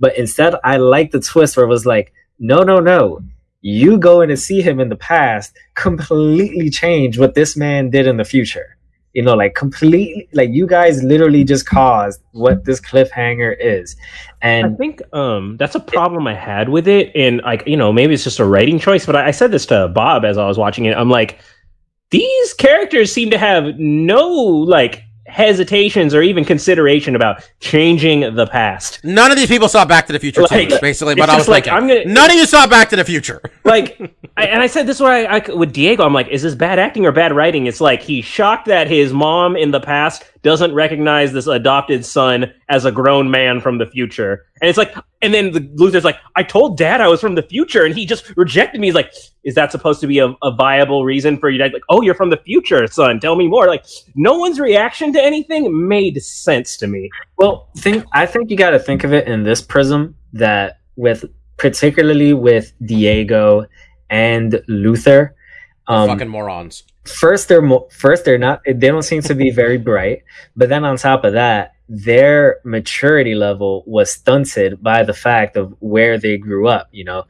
But instead, I like the twist where it was like, no, no, no. You going to see him in the past completely change what this man did in the future. You know, like completely, like you guys literally just caused what this cliffhanger is. And i think um, that's a problem I had with it, and like you know maybe it's just a writing choice. But I, I said this to Bob as I was watching it. I'm like, these characters seem to have no like hesitations or even consideration about changing the past. None of these people saw Back to the Future Like, too, basically. But I was like, thinking, I'm gonna- none of you saw Back to the Future. Like, I, and I said this is why I, I with Diego. I'm like, is this bad acting or bad writing? It's like he's shocked that his mom in the past doesn't recognize this adopted son as a grown man from the future, and it's like, and then the Luther's like, I told Dad I was from the future, and he just rejected me. He's like, is that supposed to be a, a viable reason for you? Dad? Like, oh, you're from the future, son. Tell me more. Like, no one's reaction to anything made sense to me. Well, think I think you got to think of it in this prism that with particularly with Diego and Luther, um, Fucking morons. First they're mo- first they're not they don't seem to be very bright, but then on top of that, their maturity level was stunted by the fact of where they grew up. You know,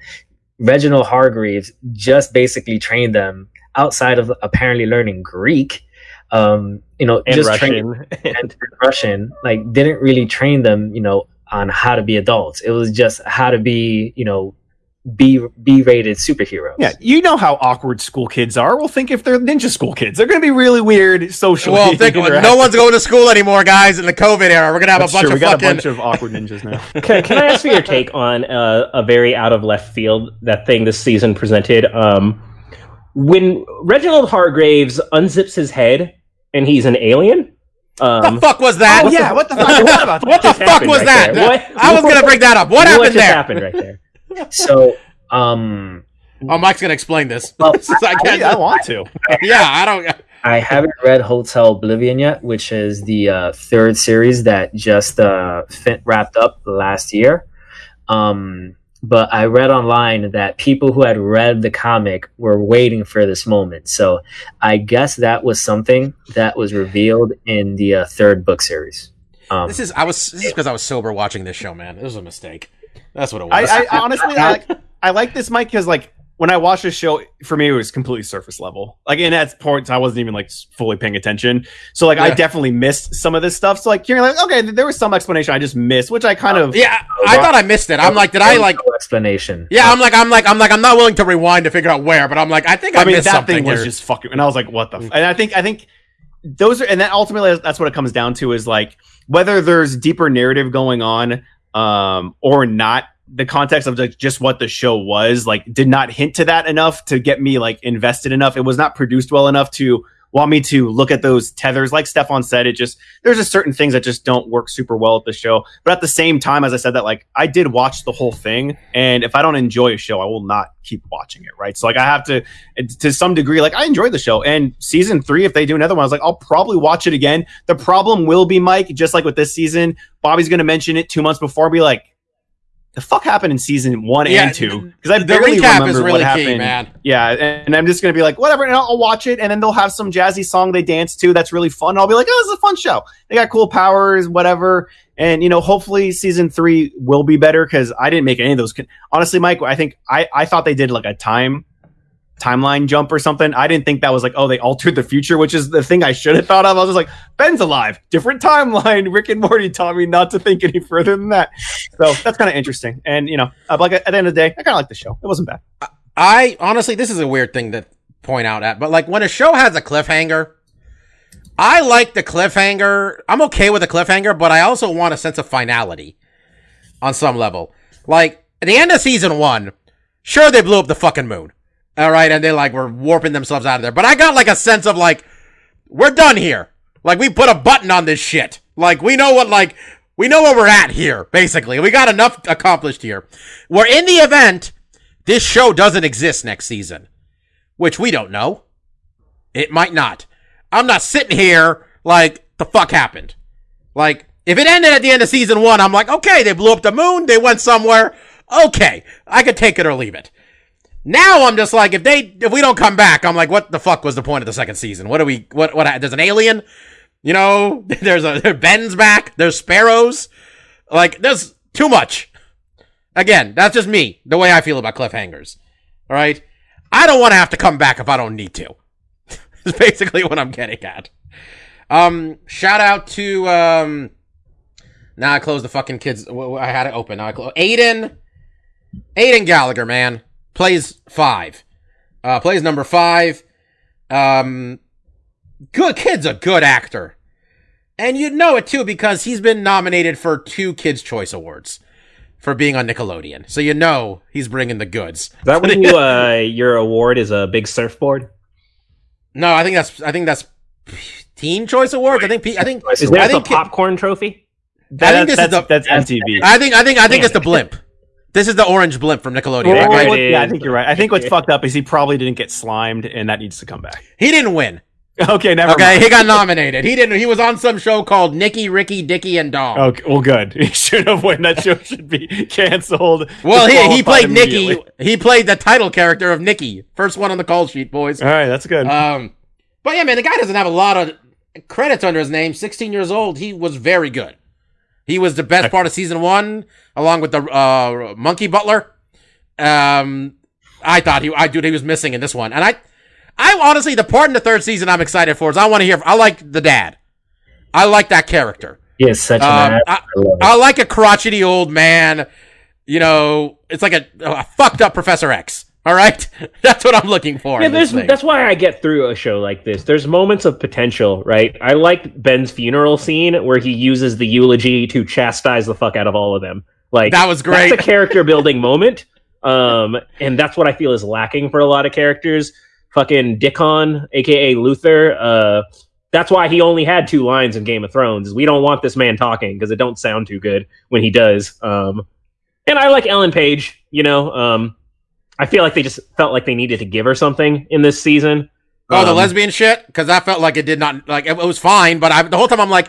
Reginald Hargreaves just basically trained them outside of apparently learning Greek. Um, you know, And just Russian. and Russian, like didn't really train them, you know, on how to be adults. It was just how to be, you know, B B rated superheroes. Yeah, you know how awkward school kids are. Well, think if they're ninja school kids, they're going to be really weird socially. Well, think, interacting. no one's going to school anymore, guys. In the COVID era, we're gonna have That's a bunch true. of we got fucking. a bunch of awkward ninjas now. can, can I ask for your take on uh, a very out of left field that thing this season presented? Um, when Reginald Hargreaves unzips his head and he's an alien. Um, the fuck was that? oh yeah, what the fuck? What about What the fuck was right that? What- I was gonna bring that up. What, happened just there? happened right there? So um Oh, Mike's gonna explain this. Well, I can't- I, I want to. yeah, I don't. I haven't read Hotel Oblivion yet, which is the uh, third series that just uh, wrapped up last year. Um, but I read online that people who had read the comic were waiting for this moment. So I guess that was something that was revealed in the uh, third book series. Um, This is I was this is because I was sober watching this show, man. It was a mistake. That's what it was. I honestly, I like, I like this Mike because like when I watched this show, for me it was completely surface level. Like in at points, I wasn't even like fully paying attention. So like I definitely missed some of this stuff. So like you're like, okay, there was some explanation I just missed, which I kind uh, of yeah, I thought I missed it. I'm like, did I like? no explanation? Yeah, I'm like, I'm like, I'm like, I'm not willing to rewind to figure out where, but I'm like, I think I, I mean, missed that something thing was just fucking, and I was like, "What the?" F-? Mm. And I think, I think those are, and that ultimately, that's what it comes down to is like whether there's deeper narrative going on, um, or not. The context of like just what the show was like did not hint to that enough to get me like invested enough. It was not produced well enough to want me to look at those tethers. Like Stefan said, it just there's just certain things that just don't work super well at the show. But at the same time, as I said that, like I did watch the whole thing, and if I don't enjoy a show, I will not keep watching it. Right. So like I have to to some degree, like I enjoyed the show. And season three, if they do another one, I was like, I'll probably watch it again. The problem will be, Mike, just like with this season, Bobby's gonna mention it two months before, be like, the fuck happened in season one Yeah, and two? Because I barely recap remember is really what key, happened. man. Yeah, and I'm just gonna be like, whatever, and I'll, I'll watch it, and then they'll have some jazzy song they dance to that's really fun. And I'll be like, oh, this is a fun show. They got cool powers, whatever. And you know, hopefully season three will be better because I didn't make any of those. Con- Honestly, Mike, I think I I thought they did like a time timeline jump or something. I didn't think that was like, oh, they altered the future, which is the thing I should have thought of. I was just like, Ben's alive, different timeline. Rick and Morty taught me not to think any further than that. So that's kind of interesting. And you know, uh, like at the end of the day, I kind of like the show. It wasn't bad. I honestly, this is a weird thing to point out at, but like when a show has a cliffhanger, I like the cliffhanger. I'm okay with the cliffhanger, but I also want a sense of finality on some level. Like at the end of season one, sure they blew up the fucking moon, all right, and they like were warping themselves out of there, but I got like a sense of like we're done here. Like we put a button on this shit. Like we know what like we know where we're at here. Basically, we got enough accomplished here. We're in the event this show doesn't exist next season, which we don't know. It might not. I'm not sitting here like the fuck happened. Like if it ended at the end of season one, I'm like, okay, they blew up the moon, they went somewhere. Okay, I could take it or leave it. Now I'm just like, if they, if we don't come back, I'm like, what the fuck was the point of the second season? What do we, what, what, there's an alien? You know, there's a, Ben's back, there's sparrows. Like, there's too much. Again, that's just me, the way I feel about cliffhangers. Alright? I don't want to have to come back if I don't need to. Is basically what I'm getting at. Um, shout out to, um, now I closed the fucking kids. I had it open. Now I close. Aidan, Aidan Gallagher, man, plays five. Uh, plays number five. Um, good kid's a good actor, and you know it too because he's been nominated for two Kids Choice Awards for being on Nickelodeon. So you know he's bringing the goods. Is that when you, uh, your award is a big surfboard? No, I think that's I think that's Teen Choice Awards. I think I think Is I a think popcorn trophy? I think this is the that's MTV. I think I think I think it's the blimp. This is the orange blimp from Nickelodeon. Oh, right? it yeah, I think you're right. I think what's fucked up is he probably didn't get slimed, and that needs to come back. He didn't win. Okay, never Okay, mind. he got nominated. He didn't. He was on some show called Nicky, Ricky, Dicky, and Dom. Okay, well, good. He should have won. That show should be canceled. well, he he played Nicky. He played the title character of Nicky. First one on the call sheet, boys. All right, that's good. Um, but yeah, man, the guy doesn't have a lot of credits under his name. 16 years old. He was very good. He was the best part of season one, along with the uh, Monkey Butler. Um, I thought he, I dude, he was missing in this one, and I, I honestly, the part in the third season I'm excited for is I want to hear. I like the dad. I like that character. He is such Um, an. I, I. Like a crotchety old man. you know, it's like a, a fucked up Professor X. All right, that's what I'm looking for. Yeah, there's, that's why I get through a show like this. There's moments of potential, right? I like Ben's funeral scene where he uses the eulogy to chastise the fuck out of all of them. Like That was great. That's a character building moment, um, and that's what I feel is lacking for a lot of characters. Fucking Dickon, aka Luther. Uh, that's why he only had two lines in Game of Thrones. We don't want this man talking because it don't sound too good when he does. Um, and I like Ellen Page. You know, um, I feel like they just felt like they needed to give her something in this season. Oh, the Um, lesbian shit? Because I felt like it did not like it, was fine, but I, the whole time I'm like,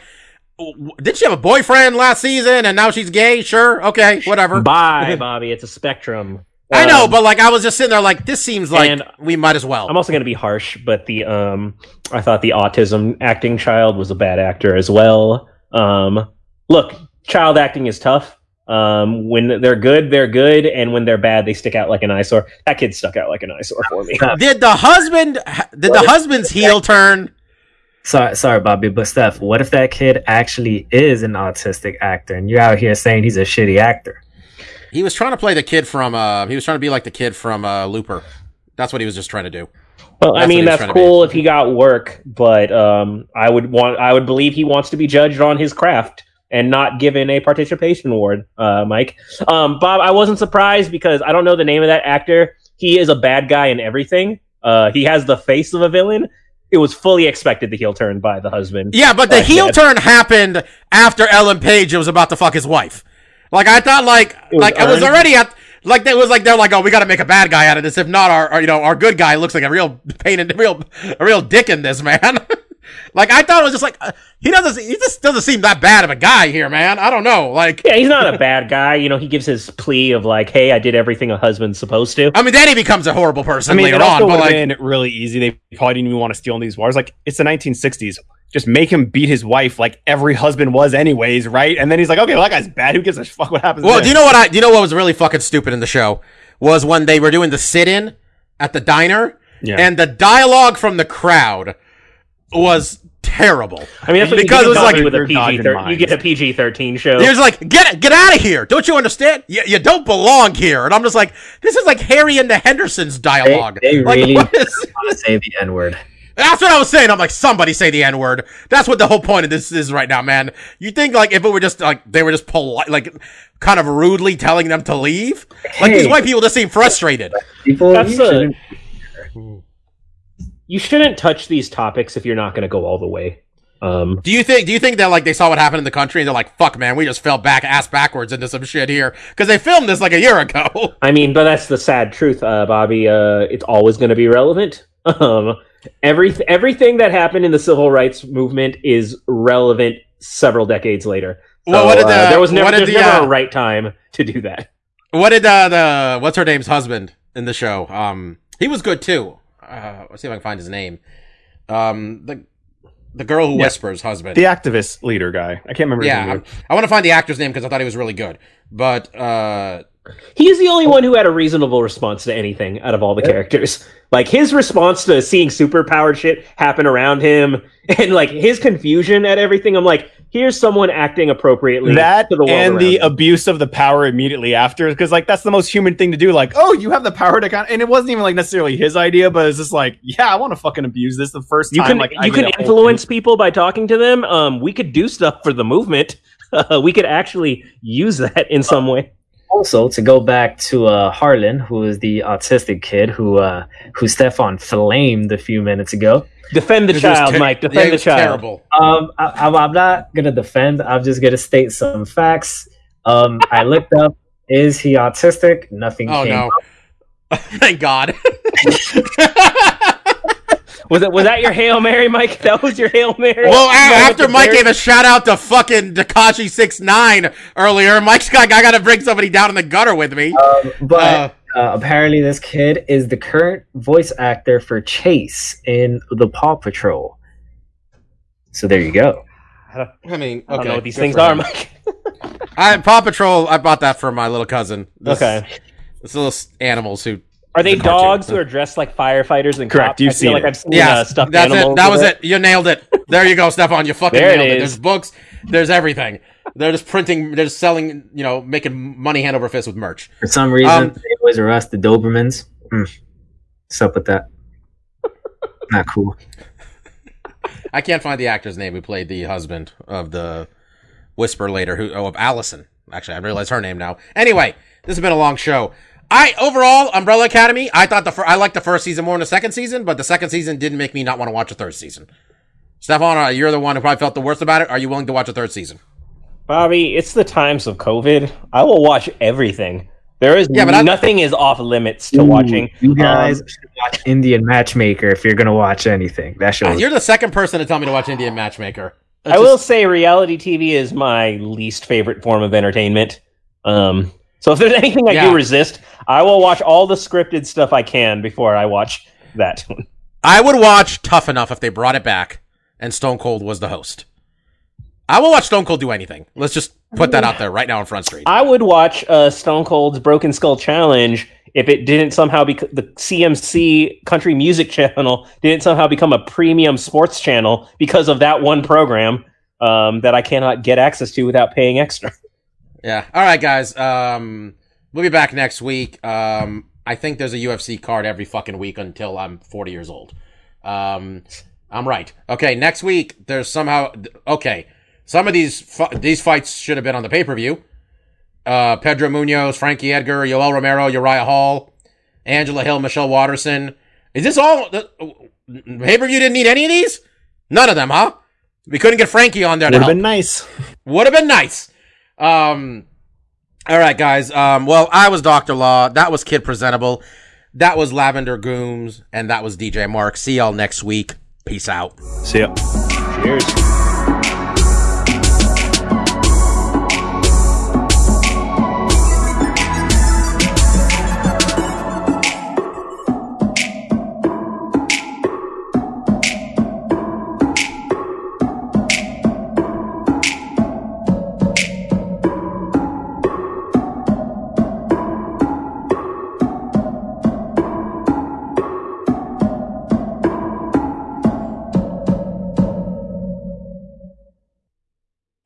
did she have a boyfriend last season and now she's gay? Sure, okay, whatever. Bye, Bobby. It's a spectrum. I know, Um, but like I was just sitting there like this seems like and we might as well. I'm also going to be harsh, but the um, I thought the autism acting child was a bad actor as well. Um, look, child acting is tough. Um, when they're good, they're good, and when they're bad, they stick out like an eyesore. That kid stuck out like an eyesore for me. did the husband? Did the husband's heel turn? Sorry, sorry, Bobby, but Steph, what if that kid actually is an autistic actor and you're out here saying he's a shitty actor? He was trying to play the kid from. uh He was trying to be like the kid from uh Looper. That's what he was just trying to do. Well, That's I mean, that's cool if he got work, but um, I would want, I would believe he wants to be judged on his craft and not given a participation award, uh, Mike. Um, Bob, I wasn't surprised because I don't know the name of that actor. He is a bad guy in everything. Uh, he has the face of a villain. It was fully expected the heel turn by the husband. Yeah, but the Uh, heel turn happened after Ellen Page was about to fuck his wife. Like I thought, like was like it was already at like it was like they're like, oh, we got to make a bad guy out of this. If not, our, our you know our good guy looks like a real pain and real a real dick in this man. like I thought it was just like uh, he doesn't he just doesn't seem that bad of a guy here, man. I don't know. Like Yeah, he's not a bad guy. You know, he gives his plea of like, "Hey, I did everything a husband's supposed to." I mean, then he becomes a horrible person I mean, later it also on. But like, been really easy. They probably didn't even want to steal these wars. Like, it's the 1960s. Just make him beat his wife like every husband was, anyways, right? And then he's like, okay, well, that guy's bad. Who gives a fuck what happens? Well, to do you know what I? Do you know what was really fucking stupid in the show was when they were doing the sit-in at the diner, Yeah. and the dialogue from the crowd was terrible. I mean, that's Because it was like- with a You're PG. dodging thir- You get a PG thirteen show. He was like, "Get get out of here! Don't you understand? You, you don't belong here." And I'm just like, "This is like Harry and the Hendersons dialogue." They- they like, really- what is- want to say the N word. That's what I was saying. I'm like, somebody say the N word. That's what the whole point of this is right now, man. You think like if it were just like they were just polite, like kind of rudely telling them to leave? Like these white people just seem frustrated. People, That's a- shouldn't- you shouldn't touch these topics if you're not going to go all the way. Um, Do you think? Do you think that like they saw what happened in the country and they're like, "Fuck, man, we just fell back ass backwards into some shit here"? Because they filmed this like a year ago. I mean, but that's the sad truth, uh, Bobby. Uh, it's always going to be relevant. Um, every everything that happened in the civil rights movement is relevant several decades later. Well, what did uh, there was never, what did the, never uh, a right time to do that. What did uh, the what's her name's husband in the show? Um, he was good too. Uh, let's see if I can find his name. Um, the the girl who Yeah. whispers husband. The activist leader guy. I can't remember his yeah, name. I'm- want to find the actor's name because I thought he was really good. But uh, He's the only one who had a reasonable response to anything out of all the characters. Like his response to seeing superpowered shit happen around him, and like his confusion at everything. I'm like, here's someone acting appropriately. that the and the him. abuse of the power immediately after because like that's the most human thing to do like oh you have the power to kind and it wasn't even like necessarily his idea but it's just like yeah i want to fucking abuse this the first you time can like you get can influence people by talking to them. Um, we could do stuff for the movement. Uh, we could actually use that in some way. Also, to go back to uh, Harlan, who is the autistic kid who uh, who Stefan flamed a few minutes ago. Defend the child, ter- Mike. Defend it the was child. Terrible. Um, I, I'm, I'm not gonna defend. I'm just gonna state some facts. Um, I looked up: is he autistic? Nothing. Oh came no! up. Thank God. Was it was that your hail mary, Mike? That was your hail mary. well, a- Moment after Mike bury- gave a shout out to fucking Tekashi six nine earlier, Mike's got I got to bring somebody down in the gutter with me. Um, but Uh, uh, apparently, this kid is the current voice actor for Chase in the Paw Patrol. So there you go. I mean, I don't okay, know what these things are. Mike. I Paw Patrol. I bought that for my little cousin. This- Okay. It's little animals who. Are they The cartoon. dogs who are dressed like firefighters and Correct, cops? you've I feel seen like it. I've seen Yeah, uh, stuffed that's animals. it. That was it. You nailed it. There you go, Stefan. You fucking There it nailed it. is. There's books. There's everything. They're just printing. They're just selling. You know, making money hand over fist with merch. For some reason, Um, they always arrest the Dobermans. Hmm. What's up with that? Not cool. I can't find the actor's name who played the husband of the Whisper later. Who? Oh, of Allison. Actually, I realize her name now. Anyway, this has been a long show. I overall Umbrella Academy. I thought the fir- I liked the first season more than the second season, but the second season didn't make me not want to watch a third season. Stefan, uh, you're the one who probably felt the worst about it. Are you willing to watch a third season? Bobby, it's the times of COVID. I will watch everything. There is Yeah, but I- nothing is off limits to Ooh, watching. You guys Um, should watch Indian Matchmaker if you're gonna watch anything. That show. Uh, you're the second person to tell me to watch Indian Matchmaker. That's I will say reality TV is my least favorite form of entertainment. Um, so if there's anything I Yeah. do resist, I will watch all the scripted stuff I can before I watch that. one. I would watch Tough Enough if they brought it back and Stone Cold was the host. I will watch Stone Cold do anything. Let's just put that out there right now on Front Street. I would watch uh, Stone Cold's Broken Skull Challenge if it didn't somehow become the CMC Country Music Channel didn't somehow become a premium sports channel because of that one program um, that I cannot get access to without paying extra. Yeah. All right, guys. Um, we'll be back next week. Um, I think there's a UFC card every fucking week until I'm 40 years old. Um, I'm right. Okay, next week there's somehow okay. Some of these fi- these fights should have been on the pay per view. Uh, Pedro Munhoz, Frankie Edgar, Yoel Romero, Uriah Hall, Angela Hill, Michelle Waterson. Is this all? The, pay per view didn't need any of these. None of them, huh? We couldn't get Frankie on there Would have been nice. Would have been nice. Um, all right, guys. Um, well, I was Doctor Law. That was Kid Presentable. That was Lavender Gooms, and that was DJ Mark. See y'all next week. Peace out. See ya. Cheers.